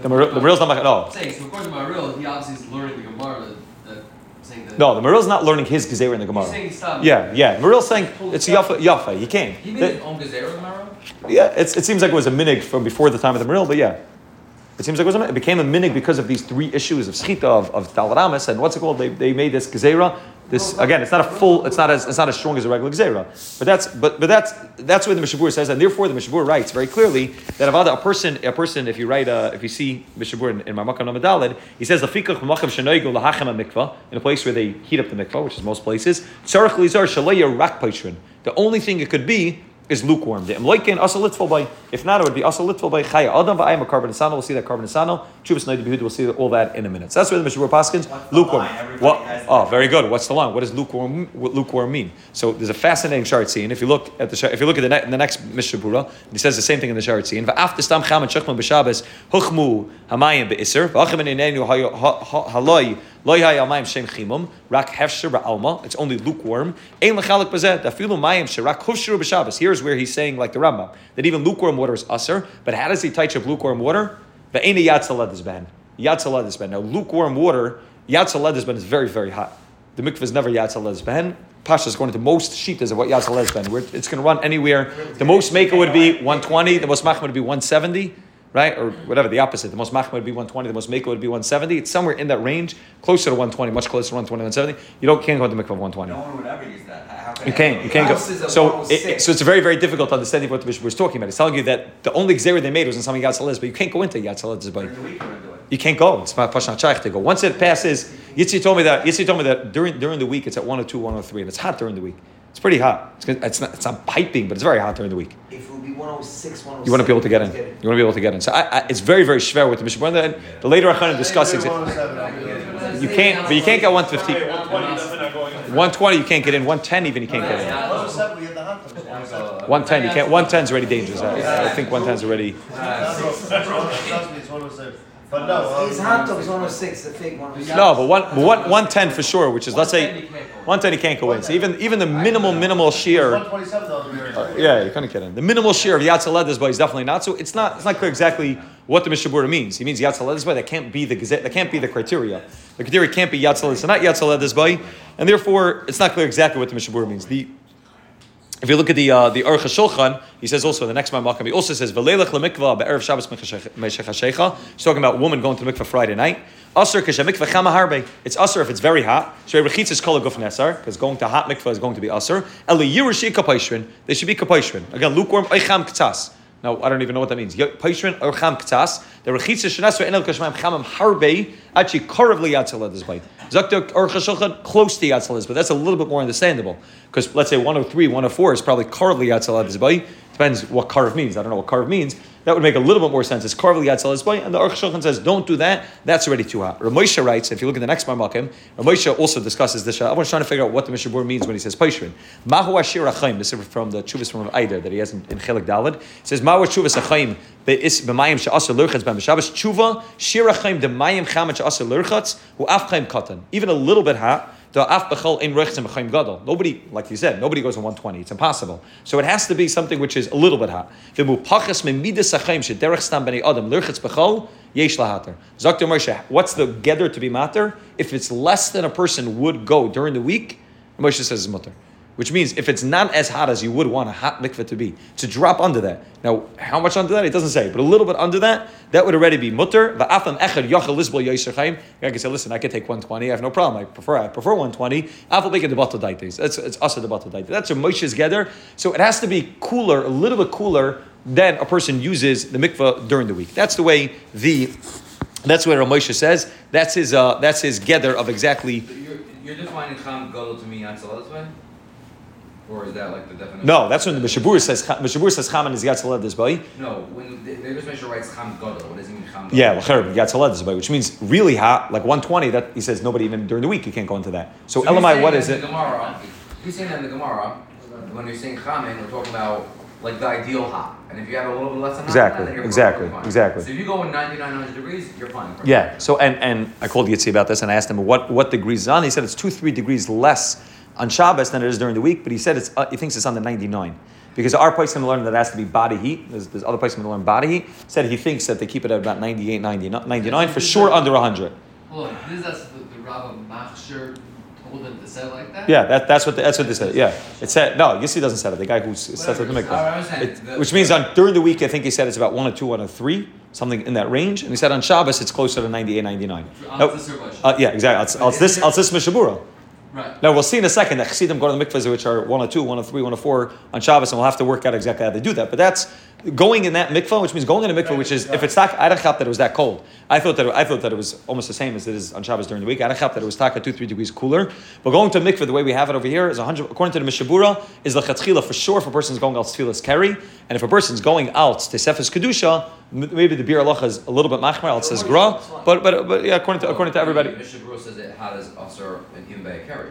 The Maril- Maril's not. I'm saying, so according to my real, he obviously is learning the Gemara that, that saying that. No, the Maril's not learning his Gezerah in the Gemara. He's saying he stopped. Yeah, yeah. Maril's saying it's yafa, yafa. He came. He made his own Gezerah tomorrow? Yeah, it's, it seems like it was a minig from before the time of the Maril, but yeah. It seems like it, was a, it became a minig because of these three issues of schita, of, of talaramis, and what's it called? They, they made this gezerah. This again, it's not a full, it's not as it's not as strong as a regular gezerah. But that's but but that's that's what the Mishabur says, and therefore the Mishabur writes very clearly that if a person a person if you write uh, if you see Mishabur in, in Mamakam Namadalid, he says the fikach b'makam shenoigu lahachem mikvah in a place where they heat up the mikvah, which is most places. Lizar. The only thing it could be is lukewarm. The imloikin asa litful by. If not, it would be asa litful by chaya adam v'ayim a carbon asano. We'll see that carbon asano. Chuvas noid We'll see all that in a minute. So that's where the Mishabur Paskins lukewarm. What? Oh, very good. What's the line? What does lukewarm what lukewarm mean? So there's a fascinating scene. If you look at the if you look at the, ne- the next Mishabura, he says the same thing in the scene. Va'after stam cham and shechman b'Shabbos huchmu hamayim be'iser v'achem inenu haloi loy hayamayim shem chimum rak hefsher ba'alma. It's only lukewarm. Ein where he's saying like the Rambam that even lukewarm water is aser. But how does he touch up lukewarm water? Yatzalad is ban. Yatzalad is ban. Now lukewarm water, yatzalad is is very very hot. The mikvah is never yatzalad ben. Pasha is going to most shitas of what ben. Where it's going to run anywhere. The most maker would be 120. The most machma would be 170. Right or whatever the opposite. The most machma would be 120. The most maker would be 170. It's somewhere in that range, closer to 120, much closer to 120, 170. You don't can't go to the mikvah of 120. No one would ever use that. How can You can't. You can't go. House is at So, it, so it's very, very difficult to understand what the bishop was talking about. He's telling you that the only xer they made was in something Yatzalah but you can't go into Yatzalah by During the week, we're gonna do it. you can't go. It's not Pashan Shaykh to go. Once it passes, Yitzi told me that Yitzi told me that during during the week it's at 102, 103, and it's hot during the week. It's pretty hot. It's, it's not it's not piping, but it's very hot during the week. If would be 106, 107. You want to be able to get in. You want to be able to get in. So I, I, it's very, very schwer with the Mishnah. The, the later Achanim discuss it. You can't, but you can't get 150. 120 definitely not going in. 120 you can't get in. 110 even you can't get in. 110 you can't. 110 is already dangerous. I, I think 110 is already. But no, His um, hot dog is 106, the fake 106. No, but one, but one, 110 for sure. Which is let's say 110 you can't go in. So even even the minimal minimal shear. one twenty-seven thousand. Yeah, you're kind of kidding. The minimal share of Yatzaled is is definitely not. So it's not it's not clear exactly what the Mishabura means. He means Yatzaled is that can't be the gazette, that can't be the criteria. The criteria can't be Yatzaled, so not Yatzaled is and therefore it's not clear exactly what the Mishabura means. The if you look at the uh, the Aruch he says also in the next Ma'amakam, he also says V'leilach lemikvah be'erev Shabbos meshechashecha. He's talking about woman going to the mikvah Friday night. Aser mikvah chama harbe. It's aser if it's very hot. So rechitz is kol guf nesar because going to hot mikvah is going to be aser. Eli yirushi kapaishrin. They should be kapaishrin. Again, lukewarm eicham ktas. Now I don't even know what that means. Paishrin or cham k'tzas. The rechitz shenesra enel kashmaim chamam harbe actually korav liyatzalad is bite. Zakta or chashulchan close to yatzalad but that's a little bit more understandable because let's say 103, 104 is probably is bite. Depends what carve means. I don't know what carve means. That would make a little bit more sense. It's carve liyatzal isbay, and the Aruch Shulchan says don't do that. That's already too hot. Ramosha writes. If you look at the next Marmakim, Ramosha also discusses this. I was trying to figure out what the Mishabur means when he says paishrin. Mahu ashir achayim. This is from the Chuvas from Eider that he has in, in Chelik Dalad. It says Mahu Chuvas achayim be'is b'mayim she'asar lurchatz ben b'Shabbos tshuva shir achayim demayim chamet she'asar lurchatz hu af chayim katan. Even a little bit hot. Nobody, like you said, nobody goes on 120. It's impossible. So it has to be something which is a little bit hot. Moshe, what's the gather to be matter? If it's less than a person would go during the week, Moshe says it's mutter. Which means if it's not as hot as you would want a hot mikveh to be, to drop under that. Now, how much under that? It doesn't say, but a little bit under that, that would already be mutter. Echad yachal lisbol yoyser chaim. I can say, listen, I can take 120. I have no problem. I prefer I prefer 120. Afal make bottle daites. It's it's us the bottle daite. That's a Moshe's gather. So it has to be cooler, a little bit cooler than a person uses the mikveh during the week. That's the way the that's what Moshe says. That's his uh, that's his gather of exactly You're, you're defining Cham Gadol to me this way? Or is that like the definition? No, that's when the Mishabur says Mishabur says Chaman is Yatzaled this boy. No, when the, English writes Cham Gadol, what does it mean Cham Gadol? Yeah, Lacher Yatzaled this boy, which means really hot, like 120. That he says nobody even during the week you can't go into that. So, So Elamai, what is it? Gemara, you're saying that in the Gemara, when you're saying Chamin, we're talking about like the ideal hot. And if you have a little bit less than Exactly, exactly, fine. exactly. So if you go in 9900 degrees, you're fine. Perfect. Yeah. So and and I called Yitzi about this and I asked him what what degrees is on. He said it's two three degrees less on Shabbos than it is during the week, but he said it's uh, he thinks it's on the 99. Because our place to learn that it has to be body heat. There's, there's other places to learn body heat. Said he thinks that they keep it at about 98, 99, 99 for sure under 100. Hold on, this is the, the Rabbi Machsher told them to say like that? Yeah, that, that's what the, that's what they said. Yeah, it said no. Yissi doesn't say it. The guy who sets up the mikvah. It- The- which means on during the week I think he said it's about one or two, one or three, something in that range. And he said on Shabbos it's closer to 98, 99. On No, this or what? uh, yeah, exactly. I'll, I'll this I'll this Mishabura. Right. Now we'll see in a second that Chassidim go to the mikvahs which are one or two, one or three, one or four on Shabbos, and we'll have to work out exactly how they do that. But that's going in that mikvah, which means going in a mikvah, which is if it's tak, I don't that it was that cold. I thought that I thought that it was almost the same as it is on Shabbos during the week. I don't that it was taka two, three degrees cooler. But going to a mikvah the way we have it over here is 100, according to the Mishabura, is the chatchila for sure if a person's going out tefillas carry, and if a person's going out to Sefes Kedusha, maybe the beer aloha is a little bit machmer, it says gra, but but but yeah, according to according to everybody. Mishnah Berurah says it hot as usher and even by carry.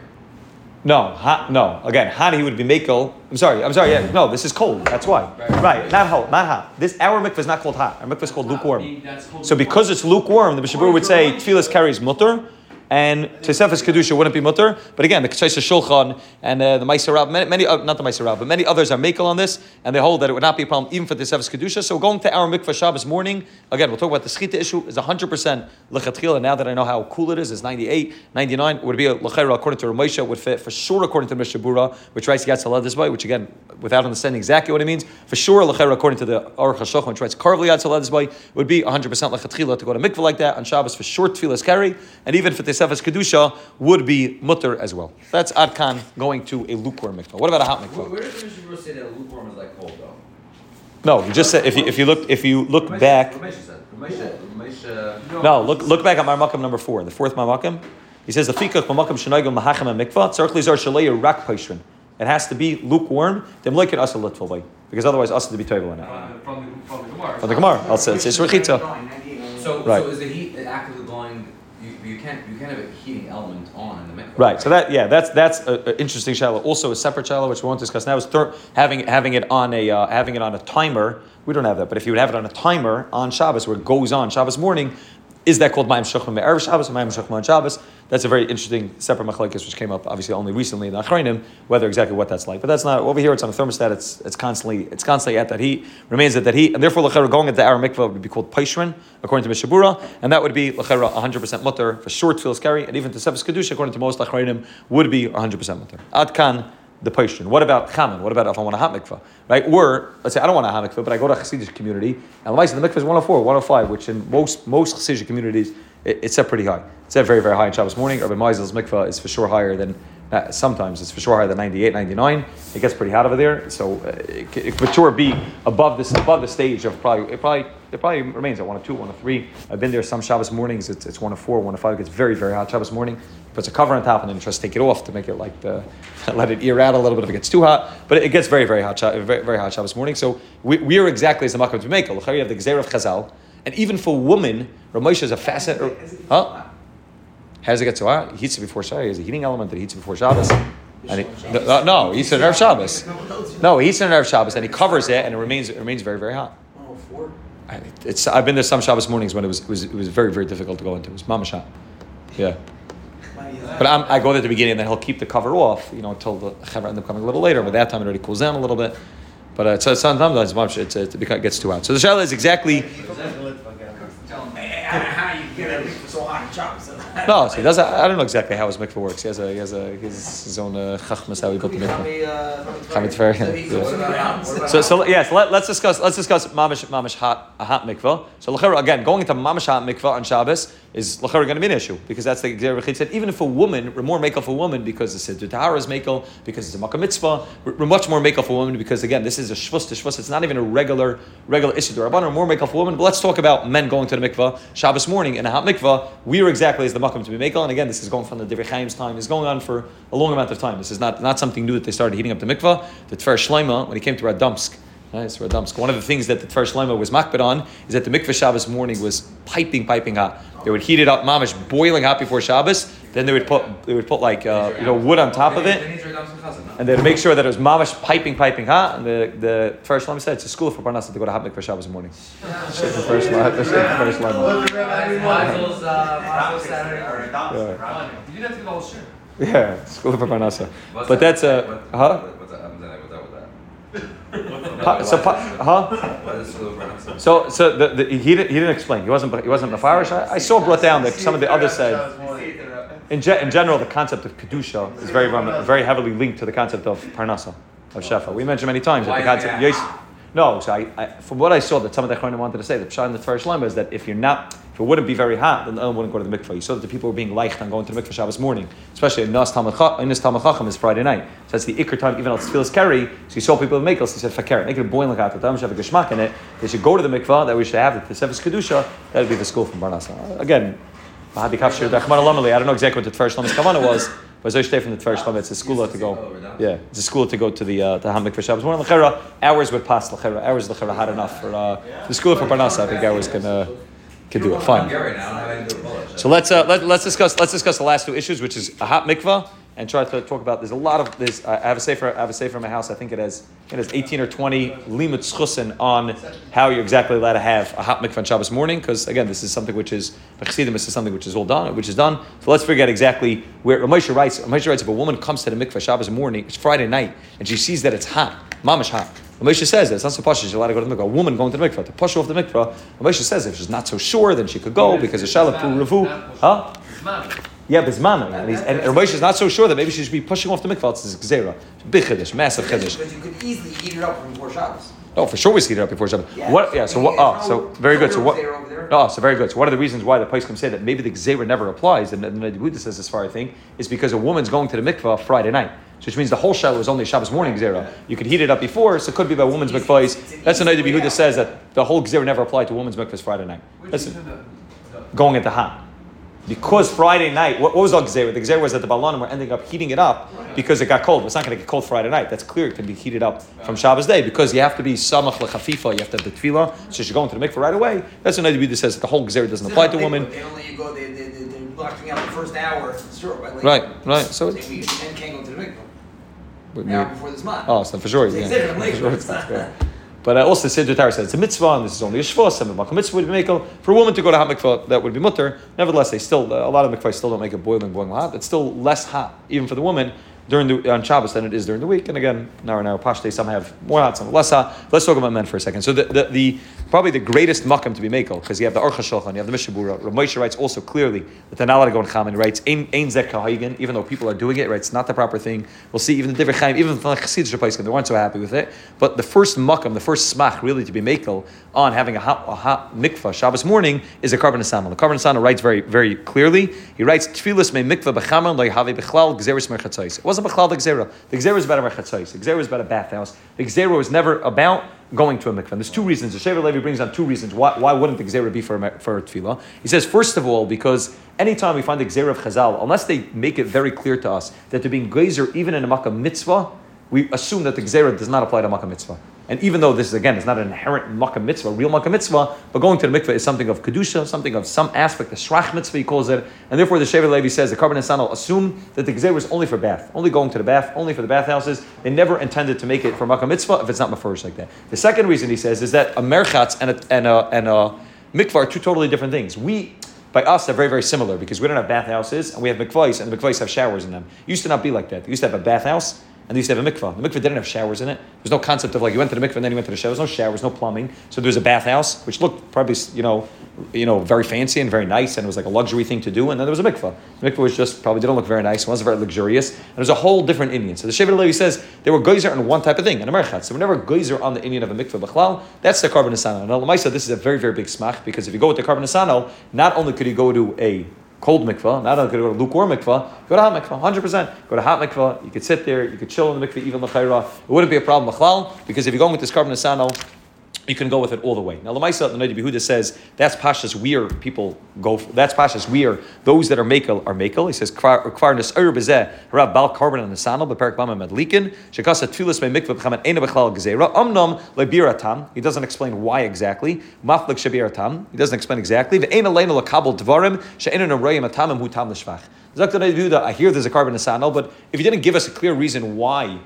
No, hot, no. Again, hot he would be makel. I'm sorry, I'm sorry. Yeah, no, this is cold. That's why. Right, not hot, not hot. This our mikvah is not called hot. Our mikvah is called lukewarm. Called So because it's lukewarm, the Mishabur would say tefillas carries mutter, and Tesefes kedusha wouldn't be mutter. But again, the Ksaisa Shulchan and uh, the Meiser Rab, many, many uh, not the Meiser Rab, but many others are makel on this, and they hold that it would not be a problem even for Tesefes kedusha. So going to our mikvah Shabbos morning, again, we'll talk about the schita issue is 100 percent lechatchila. Now that I know how cool it is, it's 98, 99. Would be a lechera according to Ramesha would fit for sure according to Mishabura, which writes Yatz this way, which again, without understanding exactly what it means, for sure lechera according to the Aruch HaShulchan, which writes Karvli Yatz this way, would be 100 percent lechatchila to go to mikvah like that on Shabbos for short tefillas carry, and even for Tesefes kedusha would be mutter as well. That's Adkan going to a lukewarm mikvah. What about a hot mikvah? where does Berurah say that a lukewarm is like cold though? No, you just said if you, if you look if you look Ramesha- back. Ramesha said. Ramesha, Ramesha. No, look look back at Marmakam number four, the fourth Marmakam. He says the fikach Marmakam shenoigel mahachem mikvah tzarich lizar shaleya rak paishrin. It has to be lukewarm. Dem loik it asa litful way because otherwise asa to be toivel in it. From the, the Gemara. From the Gemara, I'll say it's rechitza. So, Right. so is the heat actively have a heating element on in the mikvah. Right. So that yeah, that's that's an interesting shallow. Also a separate shallow which we won't discuss now is thir- having having it on a uh, having it on a timer. We don't have that, but if you would have it on a timer on Shabbos where it goes on Shabbos morning, is that called Mayim Shachma Me'erev Shabbos or Mayim Shachma on Shabbos? That's a very interesting separate machlekes which came up obviously only recently in the Achrayim, whether exactly what that's like. But that's not over here. It's on a thermostat. It's it's constantly it's constantly at that heat, remains at that heat, and therefore lechera going into our mikvah would be called paishrin according to Mishabura, and that would be lechera 100 percent mutter for short tefillas carry, and even to Sevis kedusha according to most Achrayim would be 100 percent mutter. Adkan the paishrin. What about chaman? What about if I want a hot mikvah, right? Or let's say I don't want a hot mikvah, but I go to a Hasidic community, and the mikvah is 104, 105, which in most most Hasidic communities it, it's set pretty high. It's set very very high in Shabbos morning. Urban Meisel's mikvah is for sure higher than. Uh, sometimes it's for sure higher than 98, 99. It gets pretty hot over there, so uh, it, it could sure be above this above the stage of probably it probably it probably remains at one or two, one or three. I've been there some Shabbos mornings. It's, it's one or four, one or five. It gets very very hot Shabbos morning. Puts a cover on top and then tries to take it off to make it like the let it ear out a little bit if it gets too hot. But it, gets very very hot very, very hot Shabbos morning. So we, we are exactly as the makom to make. You have the Gzeir of Chazal, and even for women, Ramosha is a facet. Huh? How does it get so hot? He heats it before Shabbos. He has a heating element that heats it before Shabbos. And he, no, no, he heats it on Erev Shabbos. No, he heats it on Erev Shabbos and he covers it and it remains it remains very very hot. I- It's I've been there some Shabbos mornings when it was it was, it was very very difficult to go into. It was mama shot. Yeah. But I'm, I go there at the beginning and then he'll keep the cover off, you know, until the chaver end up coming a little later. But that time it already cools down a little bit. But uh, so sometimes it's much it's, it gets too hot. So the shallow is exactly How you get it so hot in Shabbos? No. So he does. I don't know exactly how his mikvah works. He has a he has a he has his own uh, chachmas how he built the Fer, yeah. So, so yes, let, us discuss. Let's discuss mamish mamish hot a hot mikvah. So again, going into mamish hot mikvah on Shabbos is lechera going to be an issue because that's the Gzerah said. Even if a woman, we're more makel for a woman because the siddur tahara is makel because it's a makkah mitzvah. We're, much more makel for a woman because again, this is a shvus to shvus. It's not even a regular regular issue. Rabbanon are more makel for women. But let's talk about men going to the mikvah Shabbos morning in a hot mikvah. We are exactly as the makkah to be makel. And again, this is going from the Divrei Chaim's time. It's going on for a long amount of time. This is not, not something new that they started heating up the mikvah. The Tfer Shleima, when he came to Radomsk, so Radomsk. One of the things that the Tfer Shlomo was makbid on is that the mikveh Shabbos morning was piping, piping hot. They would heat it up, mamish, boiling hot before Shabbos. Then they would put they would put like uh, you know wood on top of it, and they'd make sure that it was mamish piping, piping hot. And the the Tfer Shlomo said it's a school for Parnasa to go to hot for Shabbos morning. Shit, the first line, the Tfer Shlomo. Mazel's, Mazel's Saturday. Yeah. You didn't have to do the whole shit. Yeah, school for Parnasa. But that's a huh? What's that? I'm saying, what's that with that? Pa- So pa- huh? What is school of pronunciation? So, so the, the, he, didn't, he didn't explain. He wasn't, he wasn't Mefarish. I, I saw brought down that some of the others said, in, ge- in general, the concept of Kedusha is very, very heavily linked to the concept of Parnasa, of Shefa. We mentioned many times that the concept, yes, no, so I, I, from what I saw, that some of the wanted to say, the Pshat in the Tfar Shlema is that if you're not, if it wouldn't be very hot, then no one wouldn't go to the mikvah. You saw that the people were being leicht on going to the mikvah Shabbos morning, especially in Nas Talmud Chacham is Friday night. So that's the ikr time, even it's Tfilas Kerry. So you saw people in Mikels, he said, Fakir, make it boiling hot, the time have a geschmack in it. They should go to the mikvah, that we should have it, the Tefes Kedusha, that would be the school from Barnasa. Again, I don't know exactly what the Tfar Shlema's Kavanah was, but Zoy from the Tfar Shlema, it's a school to go. Yeah, it's a school to go to the uh, the Hamik for Shabbos. One Lechera, hours would pass Lechera, hours Lechera had enough for uh, the school for Parnasa. I think hours can uh, can do it. Fine. Gary now. I don't have anything to do with Polish. So let's uh, let, let's discuss let's discuss the last two issues, which is a hot mikvah, and try to talk about. There's a lot of this. Uh, I have a safer. I have a safer in my house. I think it has it has 18 or 20 limit schussen on how you're exactly allowed to have a hot mikvah on Shabbos morning. Because again, this is something which is Chassidim. This is something which is all done, which is done. So let's figure out exactly where Ramosha writes. Ramosha writes if a woman comes to the mikvah Shabbos morning, it's Friday night, and she sees that it's hot, mamish hot. Moshe says that it's not so posh she's allowed to go to the mikvah. A woman going to the mikvah to push off the mikvah. Moshe says if she's not so sure, then she could go because of shalach ravu. Huh? Yeah, bismana. And, he's, and Moshe is not so sure that maybe she should be pushing off the mikvah. It's gzera. Big chiddush, massive chiddush. But you could easily heat it up before Shabbos. Oh, for sure we heat it up before Shabbat. Yeah. What? Yeah. So what? Oh, so very good. So what? There. Oh, so very good. So one of the reasons why the can say that maybe the gzera never applies, and, the Buddha says as far I think, is because a woman's going to the mikvah Friday night. So which means the whole shell is only Shabbos morning gzera. You could heat it up before, so it could be by woman's mikvahs. That's another Yehuda says that the whole gzera never applied to woman's mikvahs Friday night. That's going at the hot. Because Friday night, what, what was the gzera? The gzera was that the balanim were ending up heating it up because it got cold. It's not going to get cold Friday night. That's clear. It can be heated up from Shabbos day because you have to be samach lechafifa. You have to have the tefillah. So you're going to the mikvah right away. That's another that says that the whole gzera doesn't apply to women. They only you go. They they they they're blocking out the first hour. Sure, right? Right, right. So it's, They, men can't go to the mikvah. but An hour me- before this month. oh, so for sure, yeah. For sure it's it's not, not. yeah. But uh, also, the Siddur Torah says it's a mitzvah, and this is only a shvus, and the mitzvah would be makel. For a woman to go to hot mikvah, that would be mutter. Nevertheless, they still, a lot of mikvahs still don't make it boiling, boiling hot. It's still less hot, even for the woman, during the, on Shabbos than it is during the week. And again, now and now, pashte, some have more hot, some less hot. Let's talk about men for a second. So the, the, the probably the greatest makam to be makel, because you have the Aruch HaShulchan, you have the Mishabura. Rav Moshe writes also clearly that they're not allowed to go in Cham, and writes, Ein ein even though people are doing it, writes not the proper thing. We'll see even the Divrei Chaim, even the Chassidish Paiskim, they weren't so happy with it. But the first makam, the first smach really to be makel on having a hot, a hot mikvah Shabbos morning is a Korban Nesanel. The Korban Nesanel writes very, very clearly. He writes, Tfilis me mikvah lo yhavi b'chlal gzeris merchatzais. It wasn't b'chlal the gzera. The gzera was about a merchatzais. The gzera was about a bathhouse. The gzera was never about going to a mikvah. And there's two reasons. The Shevet Levi brings on two reasons. Why, why wouldn't the gzera be for a, for a? He says, first of all, because anytime we find the gzera of Chazal, unless they make it very clear to us that they're being gezer even in a makkah mitzvah, we assume that the gzera does not apply to makkah mitzvah. And even though this is again, it's not an inherent makkah mitzvah, real makkah mitzvah, but going to the mikveh is something of kedusha, something of some aspect, the shrach mitzvah he calls it, and therefore the Shevet Levi says the carbon and will assume that the gzera was only for bath, only going to the bath, only for the bathhouses. They never intended to make it for makkah mitzvah if it's not mafurish like that. The second reason he says is that a merchatz and a and a, and a mikvah are two totally different things. We by us, they're very, very similar because we don't have bathhouses and we have mikvahs, and the mikvahs have showers in them. It used to not be like that. They used to have a bathhouse and they used to have a mikvah. The mikvah didn't have showers in it. There's no concept of like you went to the mikvah and then you went to the showers. No showers, no plumbing. So there was a bathhouse, which looked probably you know, you know, very fancy and very nice, and it was like a luxury thing to do. And then there was a mikvah. The mikvah was just probably didn't look very nice. It wasn't very luxurious. And it was a whole different Indian. So the Shevet Levi says there were geyser on one type of thing, an merchat. So whenever geyser on the Indian of a mikvah b'chlal, that's the Korban Nesanel. And Lamaisa, this is a very, very big smach because if you go with the Korban Nesanel, not only could you go to a cold mikvah, not only could go to lukewarm mikvah, go to hot mikvah, 100%. Go to hot mikvah, you could sit there, you could chill in the mikvah, even l'chayra. It wouldn't be a problem, machlal, because if you're going with this Korban Nesanel, you can go with it all the way. Now, Lamaisa, the Nadi Behuda says that's Pashas where people go. For, that's Pashas where those that are Makel are Makel. He says Kvar Nesur Bezeh Rav Bal Carbon and the Sanal Beperik Bama Medlikin Shekasa Tfilas Me Mikvah B'Chaman Eina B'Chlal Gezera Amnam Lebiratam. He doesn't explain why exactly. Maflik Shabiratam. He doesn't explain exactly. Ve'ena Leina Lakabel Dvarim She'ena Narayim Atamim Hu Tam L'Shvach. I hear there's a carbon and Sanal, but if you didn't give us a clear reason why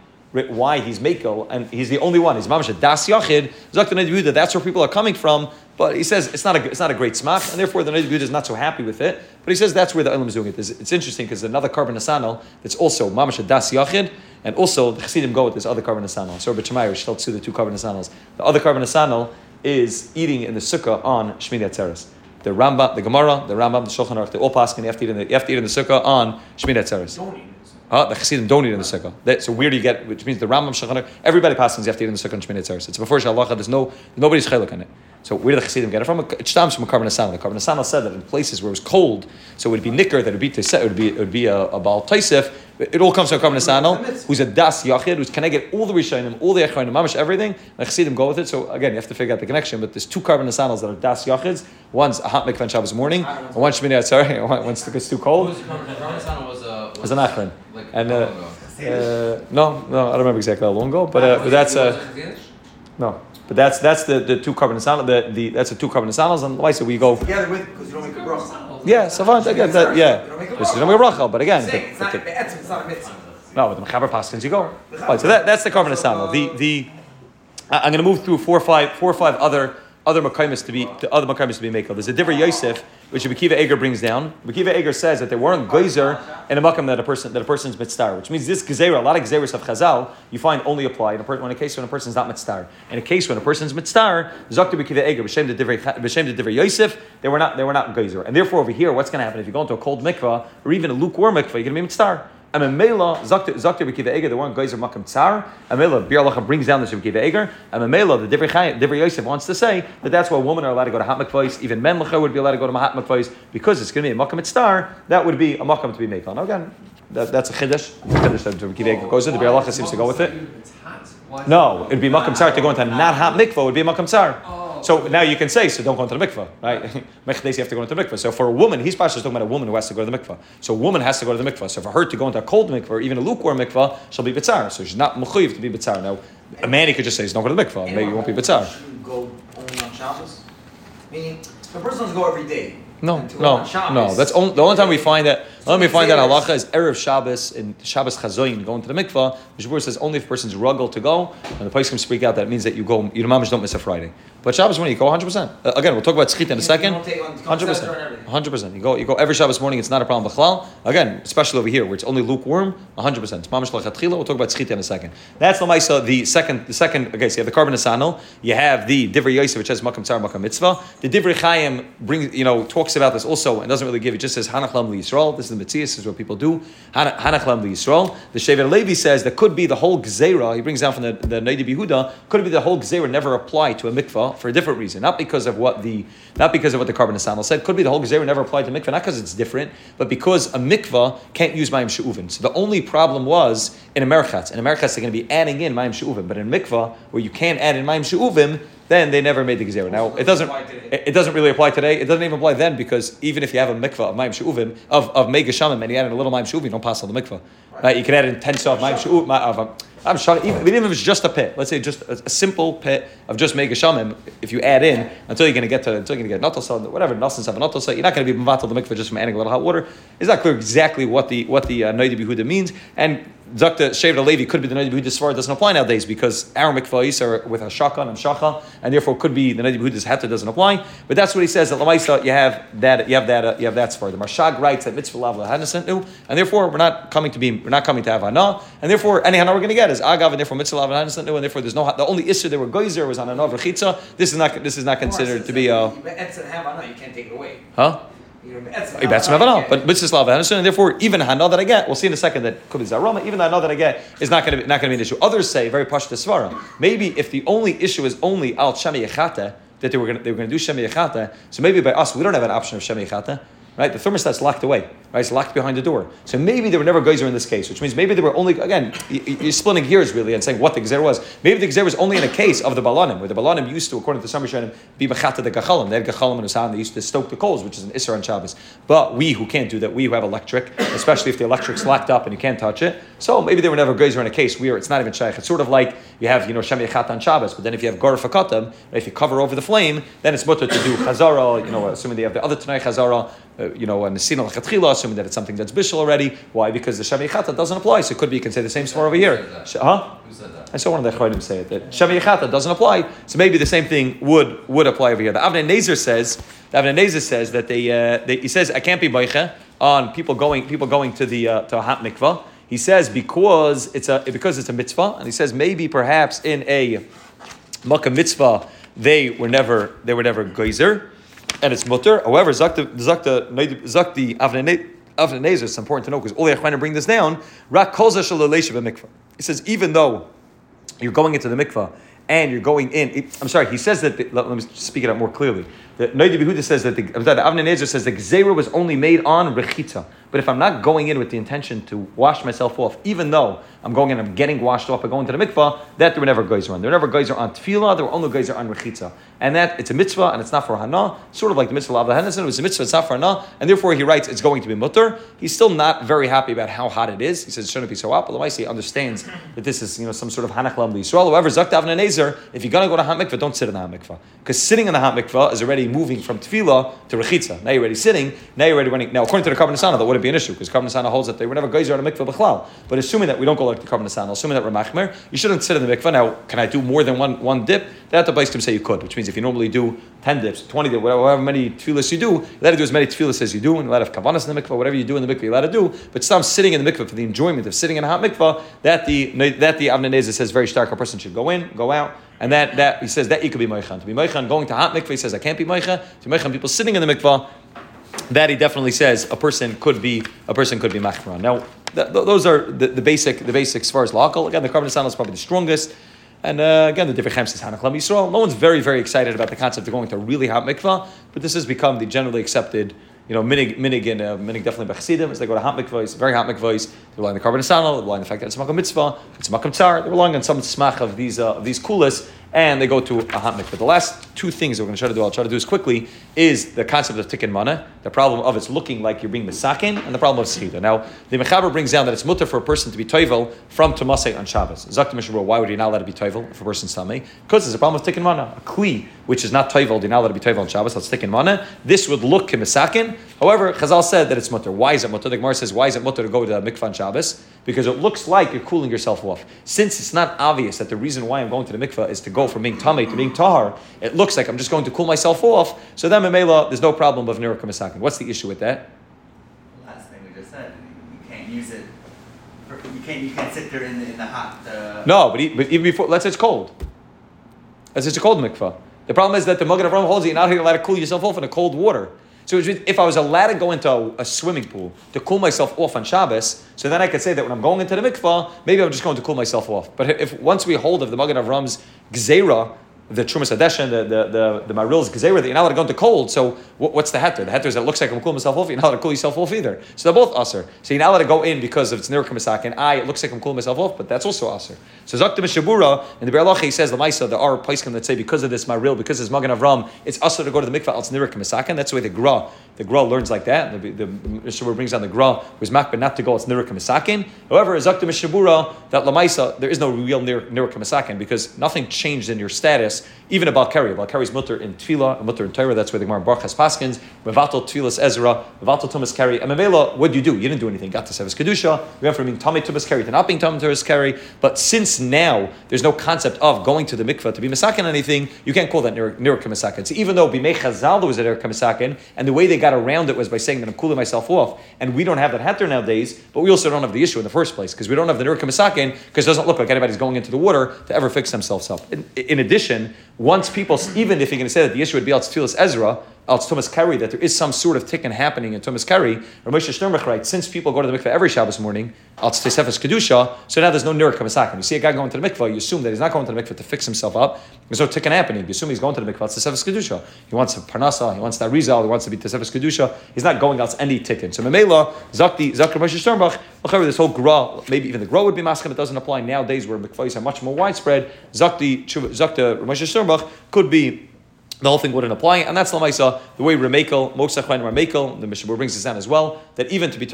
why he's Mako, and he's the only one. He's Mamash Das Yachid. That's where people are coming from. But he says it's not a it's not a great smach, and therefore the Yehuda is not so happy with it. But he says that's where the Elam is doing it. It's, it's interesting because another Korban Nesanel that's also Mamash Das Yachid, and also the Chassidim go with this other Korban Nesanel. So Rabbi Shemayer shall the two Korban Nesanels. The other Korban Nesanel is eating in the sukkah on Shmini Atzeres. The Rambam, the Gemara, the Rambam, the Shulchan Aruch, they all pass, and you have to eat in the, you have to eat in the sukkah on Shmini Atzeres. Uh, the Chassidim don't eat in the sukkah. So where do you get? Which means the Rambam Shulchan everybody passes you have to eat in the sukkah and Shmini Atzeres. It's before Shalacha. There's no nobody's chaylik on it. So where do the Chassidim get it from? It stems from a Korban Nesanel. The Korban Nesanel said that in places where it was cold, so it would be nicker, that it would be it would be it would be a, a bal taisif. It all comes from a Korban Nesanel, who's a das yachid, who's can I get all the rishonim, all the echronim, mamish everything. The Chassidim go with it. So again, you have to figure out the connection. But there's two Korban Nesanels that are das yachids. One's a hot mikvan Shabbos morning, and one Shmini Atzeres. One's it's too cold. Was an achron. like And, uh. Uh, no, no, I don't remember exactly how long ago, but, uh, but that's uh, no, but that's that's the, the two Korban Nesanel, the, the that's the two Korban Nesanels, and why so we go. Together with, because you don't make a bracha. Yeah, savant, I get that. Yeah, You don't make a this is bracha. not a bracha, but again, I'm It's the- not, the- it's not a mitzvah. no, with the mechaber paskins you go. Right, so that, that's the Korban Nesanel. The the I- I'm going to move through four or five four or five other other makaimis to be to other makaimis to be made. There's a different Yosef which Bekiva Eger brings down. Bekiva Eger says that there weren't geyser in a makam that a person that a person's mitzvah, which means this gezerah, a lot of gezeras of Chazal, you find only apply in a, per, when a case when a person's not mitzvah. In a case when a person's mitzvah, Zakta Bekiva Eger the b'shem the divrei Yosef, they were not they were not geyser, and therefore over here, what's going to happen if you go into a cold mikvah or even a lukewarm mikvah, you're going to be mitzvah. And Mamela, Zakta Bekiva Eger, the one geyser makam tsar. Amela, Biarlacha brings down the Bekiva Eger. And Mamela, the Divrei Yosef wants to say that that's why women are allowed to go to hot mikvahs. Even men would be allowed to go to hot mikvahs because it's going to be a makam star. That would be a makam to be made on. Again, that, that's a chiddush. The chiddush that Bekiva Eger goes in. The Biarlacha seems to go with it. It's hot. Why is No, it- it'd be makam tsar to go into a not hot mikvah. It would be a makam tsar. Oh, So now you can say, so don't go into the mikvah, right? Mechdes, you have to go into the mikvah. So for a woman, he's probably talking about a woman who has to go to the mikvah. So a woman has to go to the mikvah. So for her to go into a cold mikvah or even a lukewarm mikvah, she'll be bitzar. So she's not mechuyev to be bitzar. Now, a man, he could just say, don't go to the mikvah. Maybe you won't be bitzar. Go only on Shabbos? Meaning, a person doesn't go every day. No, and to go no, no. That's only, the only time we find that. The me find that Xeris. halacha is erev Shabbos and Shabbos chazoyin going to the mikvah. The Shabbat says only if a person's ruggle to go, and the place can speak out. That means that you go. You mamish don't miss a Friday. But Shabbos morning you go 100. percent uh, Again, we'll talk about tzchit in a second. don't take on- you don't 100. censor and percent 100. percent You go. You go every Shabbos morning. It's not a problem. B'chlal. Again, especially over here where it's only lukewarm. 100. percent It's mamish lachatchila. We'll talk about tzchit in a second. That's the ma'isa. The second. The second. Okay, so you have the Korban Nesanel. You have the divrei yosef, which has makam tzar makam mitzvah. The divrei chayim brings. You know talks about this also and doesn't really give. It just says hanach lam Yisrael. This is the mitzias. Is what people do. Hana- Hanach lam Yisrael. The Shevet Levi says that could be the whole gzeira. He brings down from the the Neidim Yehuda. Could be the whole gzeira never applied to a mikvah for a different reason, not because of what the not because of what the Korban Nesanel said. Could be the whole gzeira never applied to mikvah, not because it's different, but because a mikvah can't use mayim she'uvin. So the only problem was in a merchatz. In a merchatz, they're going to be adding in mayim she'uvim, but in mikvah where you can't add in mayim she'uvim, then they never made the gzeira. Now it doesn't it doesn't really apply today. It doesn't even apply then because even if you have a mikvah of mayim she'uvim of of mega shamim and you add in a little mayim she'uvim, you don't pass on the mikvah. Right? You can add in ten of mayim she'uvim of um, I'm sure even, even if it's just a pit, let's say just a, a simple pit of just mega shamim, if you add in until you're going to get to until you're going to get notosah, whatever notosah have notosah, you're not going to be matal the mikvah just from adding a little hot water. It's not clear exactly what the what the uh, Behuda means and. Dr. Shevet Levi could be the Nadi Behuda's Svar doesn't apply nowadays because our mikvahis are with a shaka and shacha, and therefore could be the Nadi Behuda's heter doesn't apply. But that's what he says that Lamaisa you have that you have that uh, you have that Svar. The Marshag writes that mitzvah lav lahanasenu, and therefore we're not coming to be we're not coming to have hana, and therefore any hana we're going to get is agav, and therefore mitzvah lav lahanasenu, and therefore there's no the only issue there were geyser was on an avachitza. This is not this is not considered to be a anah, you can't take it away. huh. You it But slav Anderson, and therefore even hana that I get, we'll see in a second that could be zaroma. Even the hana that I get is not going to be not going to be an issue. Others say very pashta svara. Maybe if the only issue is only al shemi yechata that they were going to, they were going to do shemi yechata, so maybe by us we don't have an option of shemi yechata. Right, the thermostat's locked away. Right? It's locked behind the door. So maybe there were never geyser in this case, which means maybe there were only, again, you're splitting gears really and saying what the gzer was. Maybe the gzer was only in a case of the balanim, where the balanim used to, according to some Rishonim, be bechata the gachalim. They had gachalim the sound, they used to stoke the coals, which is an isser on Shabbos. But we who can't do that, we who have electric, especially if the electric's locked up and you can't touch it, so maybe they were never geyser in a case where it's not even shaykh. It's sort of like you have, you know, Shem Yechat on Shabbos, but then if you have Gar Fakatam, if you cover over the flame, then it's mutter to do Chazara, you know, assuming they have the other Tanai Chazara, uh, you know, and the Sin al assuming that it's something that's Bishul already. Why? Because the Shem Yechata doesn't apply, so it could be you can say the same svar over here. Who said that? Huh? Who said that? I saw one of the Chayim say it, that Shem Yechata doesn't apply, so maybe the same thing would would apply over here. The Avnei Nezer says, the Avnei Nezer says that they, uh, they, he says, I can't be Baicha on people going, people going to the, uh, to a hot mikvah. He says because it's a, because it's a mitzvah, and he says maybe perhaps in a Makkah mitzvah, they were never they were never geyser, and it's mutter. However, zakta zakta zakti avnei avnei It's important to know because the to bring this down. He says even though you're going into the mikvah and you're going in. it- I'm sorry. He says that. The, let, let me speak it out more clearly. The Noidi Behuda says that the, the says the gzera was only made on rechitza. But if I'm not going in with the intention to wash myself off, even though I'm going and I'm getting washed off by going to the mikvah, that there were never geyser on. There were never geyser on tefillah. There were only geyser on rechitza, and that it's a mitzvah and it's not for hana. Sort of like the mitzvah of the Henderson. It was a mitzvah. It's not for hana, and therefore he writes it's going to be mutter. He's still not very happy about how hot it is. He says it shouldn't be so hot, but Lamaisi understands that this is you know some sort of hanach lam Yisrael. However, zakt Avnei Nezer, if you're gonna go to hot mikvah, don't sit in the hot mikvah because sitting in the hot mikvah is already moving from tefillah to rechitza. Now you're already sitting. Now you're already running. Now according to the Asana, that wouldn't be an issue because Asana holds that they were never geyser on a mikvah b'chlal. But assuming that we don't go the Korban Nesanel, assuming that we're machmer, you shouldn't sit in the mikvah. Now, can I do more than one one dip? That the Baistim say you could, which means if you normally do ten dips, twenty dips, whatever, however many tefillahs you do, you let to do as many tefillahs as you do, and let have kavanas in the mikvah, whatever you do in the mikvah, you're allowed to do. But stop sitting in the mikvah for the enjoyment of sitting in a hot mikvah. That the that the Avnei Nezer says very stark. A person should go in, go out. And that, that he says that you could be moichan. To be moichan, going to hot mikvah, he says I can't be moichan. To be moichan, people sitting in the mikvah, that he definitely says a person could be a person could be machron. Now, th- th- those are the, the basic the basics as far as lakal. Again, the carbon is probably the strongest. And uh, again, the different champs is Hanach Lam Yisrael. No one's very, very excited about the concept of going to a really hot mikvah, but this has become the generally accepted, you know, minig, minig and uh, minig definitely by Chassidim, as they go to hot mikvahs, very hot mikvahs. They rely on the Korban Nesanel, they rely on the fact that it's makom mitzvah, it's makom tsar. They're relying on some smach of these uh, of these kulas, and they go to a hot mikvah. The last two things we're going to try to do, I'll try to do as quickly, is the concept of tikkun mana, the problem of it's looking like you're being misakin, and the problem of sechida. Now, the mechaber brings down that it's mutter for a person to be toivel from Tomasei on Shabbos. Zakta Mishnah, why would you not let it be toivel if a person's tummy? Because there's a problem with tikkun mana. A kli, which is not toivel, you're not let it be toivel on Shabbos, that's tikkun mana. This would look kimisakin. However, Chazal said that it's mutter. Why is it mutter? The Gemara says, why is it mutter to go to the mikvah on Shabbos? Because it looks like you're cooling yourself off. Since it's not obvious that the reason why I'm going to the mikvah is to go from being tummy to being tahar, it looks like I'm just going to cool myself off. So then, Memela, there's no problem of niruk kimisakin. What's the issue with that? Last thing we just said, you can't use it. For, you can't. You can't sit there in the, in the hot. Uh, No, but, e- but even before, let's say it's cold. Let's say it's a cold mikvah. The problem is that the Magen Avraham holds that you're not allowed to cool yourself off in a cold water. So if I was allowed to go into a, a swimming pool to cool myself off on Shabbos, so then I could say that when I'm going into the mikvah, maybe I'm just going to cool myself off. But if once we hold of the Magen Avram's gzeira, the Trumas Adeshan, the the the, the Maril's gzeira, that you're not allowed to go into cold. So what, what's the heter? The heter is that it looks like I'm cooling myself off. You're not allowed to cool yourself off either. So they're both aser. So you're not allowed to go in because of it's nirka misak, and I it looks like I'm cooling myself off, but that's also aser. So Zakta Mishabura in the Berlacha he says the Maisa there are paiskim that say because of this Maril, because it's Magen Avram, it's aser to go to the mikvah. It's nirka misak, and that's the way the Gra the Gra learns like that. The, the, the Mishabura brings down the Gra was makbet not to go. It's nirka misakin. However, Zakta Mishabura that Lamaisa there is no real nirka misakin because nothing changed in your status even about Kari. About Kari's mutter in Tefillah, mutter in Torah. That's where the Gemara Baruch has paskins. Mevatel Tefillas Ezra, Mevatel Tumas Kari. And Mevela, what do you do? You didn't do anything. Got to Sevis Kedusha. We went from being Tomei Tumas Kari to not being Tomei Tumas Kari. But since now there's no concept of going to the mikvah to be misakin anything, you can't call that nirka misakin. So even though Bimei Chazal was a nirka misakin, and the way they got around it was by saying that I'm cooling myself off, and we don't have that hatter nowadays, but we also don't have the issue in the first place because we don't have the nirka misakin because it doesn't look like anybody's going into the water to ever fix themselves up. In, in addition, once people, even if you're going to say that the issue would be al Tfilas Ezra, Al Thomas Kerry that there is some sort of tikkun happening in Thomas Kerry, Ramesh Sternbuch writes, since people go to the mikveh every Shabbos morning, Al Tesefes Kedusha, so now there's no Nir Kamasakim. You see a guy going to the mikveh, you assume that he's not going to the mikveh to fix himself up. There's no tikkun happening. You assume he's going to the mikveh, it's Tesefes Kedusha. He wants a Parnasa, he wants that Rizal, he wants to be Tesefes Kedusha. He's not going out any tikkun. So Memela, Zakti, Zakr Ramesh Sternbuch, this whole gra, maybe even the gra would be maskim, it doesn't apply nowadays where mikvahs are much more widespread. Zakti, Zakta Ramesh Sternbuch could be the whole thing wouldn't apply, and that's lamaisa the way Remekel, Mosach Remekel, the Mishnah brings this down as well. That even to be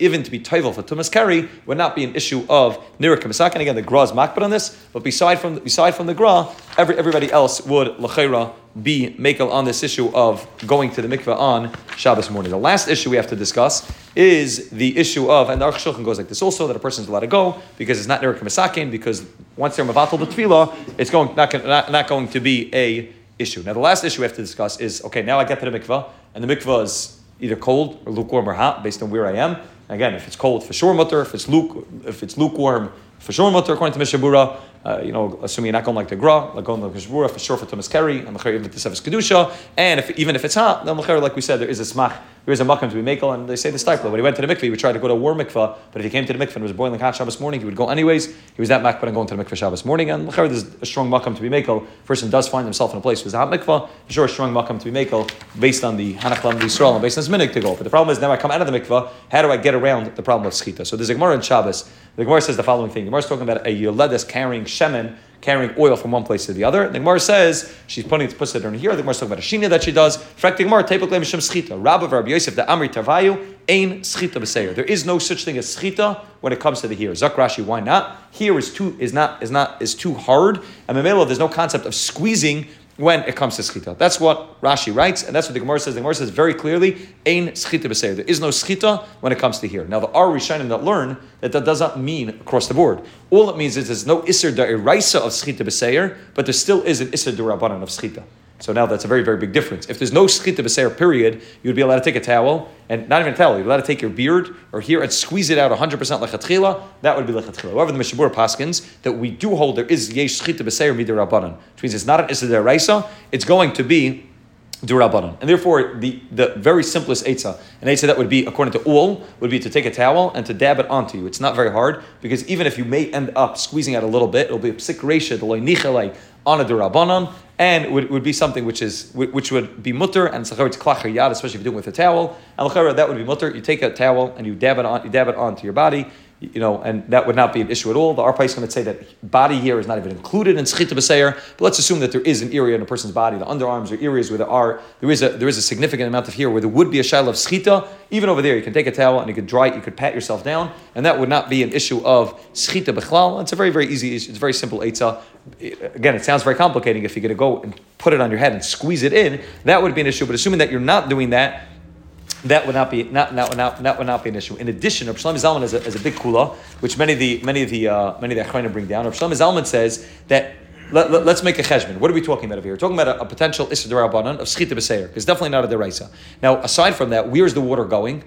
even to be toivel for tumas keri would not be an issue of nira kamisak. And again, the gra is makbid on this, but beside from beside from the gra, every, everybody else would lachera be mekel on this issue of going to the mikveh on Shabbos morning. The last issue we have to discuss is the issue of, and the Aruch goes like this also, that a person is allowed to go because it's not nira kamisakin, because once they're mavatal the tefillah, it's going not, not, not going to be a issue. Now, the last issue we have to discuss is okay, now I get to the mikvah, and the mikvah is either cold or lukewarm or hot based on where I am. Again, if it's cold, for sure mutter. If it's luke, if it's lukewarm, for sure mutter. According to Mishnah Berurah, uh, you know, assuming you're not going like the gra, like going like shvura, for sure for Thomas Kerry, and the Sevis Kedusha, and if, even if it's hot, then like we said, there is a smach, there is a makam to be makel, and they say the Steipler. When he went to the mikveh, he would try to go to a warm mikveh, but if he came to the mikveh and it was boiling hot Shabbos morning, he would go anyways. He was that makbet and going to the mikveh Shabbos morning, and there's a strong makam to be makel. Person does find himself in a place with a hot mikveh, sure a strong makam to be makel based on the Hanachlam Yisrael and based on his minig to go. But the problem is now I come out of the mikveh, how do I get around the problem of schita? So there's a Gemara in Shabbos. The Gemara says the following thing. The Gemara is talking about a yoledes carrying shemen carrying oil from one place to the other. The Gemara says she's putting it, puts it in here. The Gemara is talking about a shina that she does. Frak the Gemara, tepuk le'mishim schita. Rabbi Rabbi Yosef, the Amri Tarvayu, ain schita b'seir. There is no such thing as schita when it comes to the here. Zakrashi, why not? Here is too is not is not is too hard. And Memelo, there's no concept of squeezing when it comes to schita. That's what Rashi writes, and that's what the Gemara says. The Gemara says very clearly, "Ain schita b'seir." There is no schita when it comes to here. Now, the Ar Rishonim that learn that that does not mean across the board. All it means is there's no iser da'iraisa of schita b'seir, but there still is an iser da'rabanan of schita. So now that's a very, very big difference. If there's no schita b'seir period, you'd be allowed to take a towel, and not even a towel, you'd be allowed to take your beard or here and squeeze it out 100% lechatchila, that would be lechatchila. However, the Mishabur paskins that we do hold there is yesh schita b'seir midir rabbanan, which means it's not an issa it's going to be Durabanan. And therefore, the, the very simplest Eitzah, an Eitzah that would be, according to all, would be to take a towel and to dab it onto you. It's not very hard, because even if you may end up squeezing out a little bit, it'll be a psik resha, on a Durabanan, and would, would be something which is which would be mutter and sacharit klacher yad, especially if you're doing it with a towel. And that would be mutter. You take a towel and you dab it on, you dab it onto your body you know, and that would not be an issue at all. The Arpa is going to say that body here is not even included in Schita B'Seir, but let's assume that there is an area in a person's body, the underarms or areas where there are, there is a, there is a significant amount of here where there would be a shaila of Schita. Even over there, you can take a towel and you could dry it, you could pat yourself down, and that would not be an issue of Schita B'Chlal. It's a very, very easy issue. It's very simple Eitzah. Again, it sounds very complicating if you're going to go and put it on your head and squeeze it in, that would be an issue, but assuming that you're not doing that, that would not be not, not, not, that would not be an issue. In addition, Rav Shlomo Zalman is a, is a big kula, which many of the many of the uh, many of the Achronim bring down. Rav Shlomo Zalman says that let, us let, make a cheshbon. What are we talking about over here? We're talking about a, a potential issur derabanan of schita b'seir. It's definitely not a deraisa. Now, aside from that, where's the water going?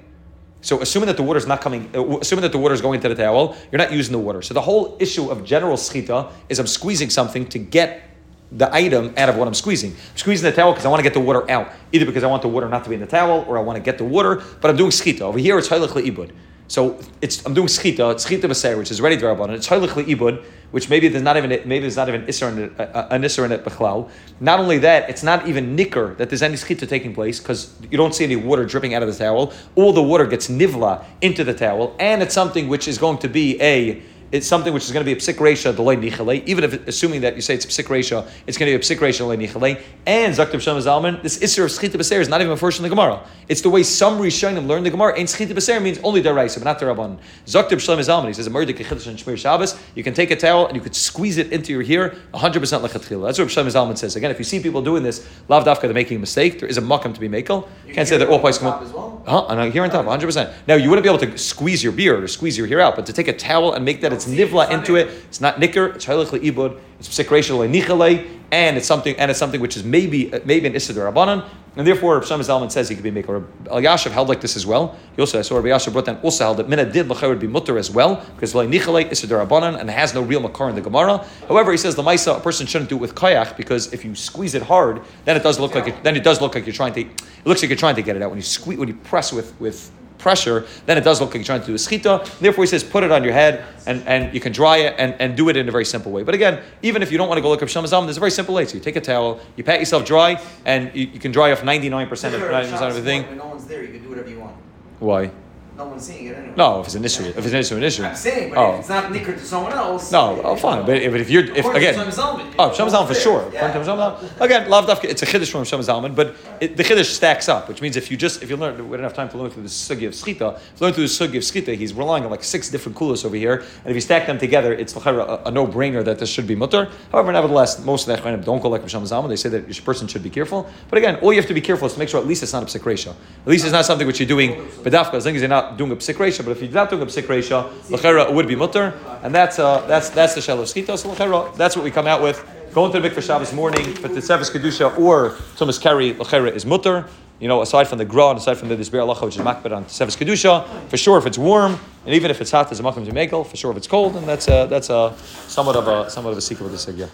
So, assuming that the water is not coming, uh, assuming that the water is going to the towel, you're not using the water. So, the whole issue of general schita is I'm squeezing something to get the item out of what I'm squeezing. I'm squeezing the towel because I want to get the water out, either because I want the water not to be in the towel or I want to get the water, but I'm doing schita. Over here it's haylech ibud. So it's I'm doing schita, it's schita b'seir, which is ready to rabban, it's haylech ibud, which maybe there's not even maybe there's not even isser in it, uh, an isser in it b'chlal. Not only that, it's not even nicker that there's any schita taking place because you don't see any water dripping out of the towel. All the water gets nivla into the towel, and it's something which is going to be a it's something which is going to be a psik ratio delay nichale, even if assuming that you say it's a psik ratio, it's going to be a psik ratio delay nichale. And Zaktiv Shem Zalman, this isser of schita b'ser is not even a first in the Gemara. It's the way some Rishonim learn the Gemara. And schita b'ser means only the deraisa, but not the derabban. Zaktiv Shem Zalman, he says a murder kechidish and shmir Shabbos. You can take a towel and you could squeeze it into your hair 100 percent lechatchila. That's what Shem Zalman says. Again, if you see people doing this, lav dafka, they're making a mistake. There is a makam to be makel. You can't say that all places come up. Well? Huh? And here on top, 100. percent Now you wouldn't be able to squeeze your beard or squeeze your hair out, but to take a towel and make that it's nivla into it. It's not nicker. It's halich leibud. It's psikration nichalei, and it's something and it's something which is maybe uh, maybe an issa rabbanon. And therefore, Rav Shlomo Zalman says he could be maker. Elyashiv held like this as well. He also, I saw Rabbi Yashav brought down also held that Mina did Lachar would be mutter as well, because Lai Nichalei is a Darabanan and has no real Makar in the Gemara. However, he says the Maisa, a person shouldn't do it with Kayach, because if you squeeze it hard, then it does look like it, then it does look like you're trying to, it looks like you're trying to get it out. When you squeeze, when you press with, with pressure, then it does look like you're trying to do a schita. Therefore, he says put it on your head and, and you can dry it and, and do it in a very simple way. But again, even if you don't want to go look up Shamazam, there's a very simple way. So you take a towel, you pat yourself dry, and you, you can dry off 99% of, Sure, 99% of everything. morning When no one's there, you can do whatever you want. Why? No one's seeing it anyway. No, if it's an issue, if it's an issue, an issue. I'm saying, but Oh. if it's not nicker to someone else. No, oh, fine. But if, but if you're, if again, Zalman, oh, Shem Zalman for sure. to again, lav dafka, it's a chiddush from Shem Zalman, but it, the chiddush stacks up, which means if you just, if you learn, we don't have time to learn through the sugi of schita. If you learn through the sugi of schita, he's relying on like six different kulas over here, and if you stack them together, it's a, a no-brainer that this should be mutter. However, nevertheless, most of the Echronim don't go like Shem Zalman. They say that each person should be careful. But again, all you have to be careful is to make sure at least it's not a psik ratio. At least it's not something which you're doing bedafka, as long as you're not doing a psik. But if you're not doing a psik ratio, l'chayra would be mutter, and that's uh, that's that's the shell of schita. So l'chayra, that's what we come out with. Going to the mikveh Shabbos morning, but the Sevis Kedusha or Thomas Kerry l'chayra is mutter. You know, aside from the gra and aside from the disber alacha, which is makbet on Sevis Kedusha, for sure if it's warm and even if it's hot, there's a makom to. For sure if it's cold, and that's a, that's a somewhat of a somewhat of a secret with the sigya.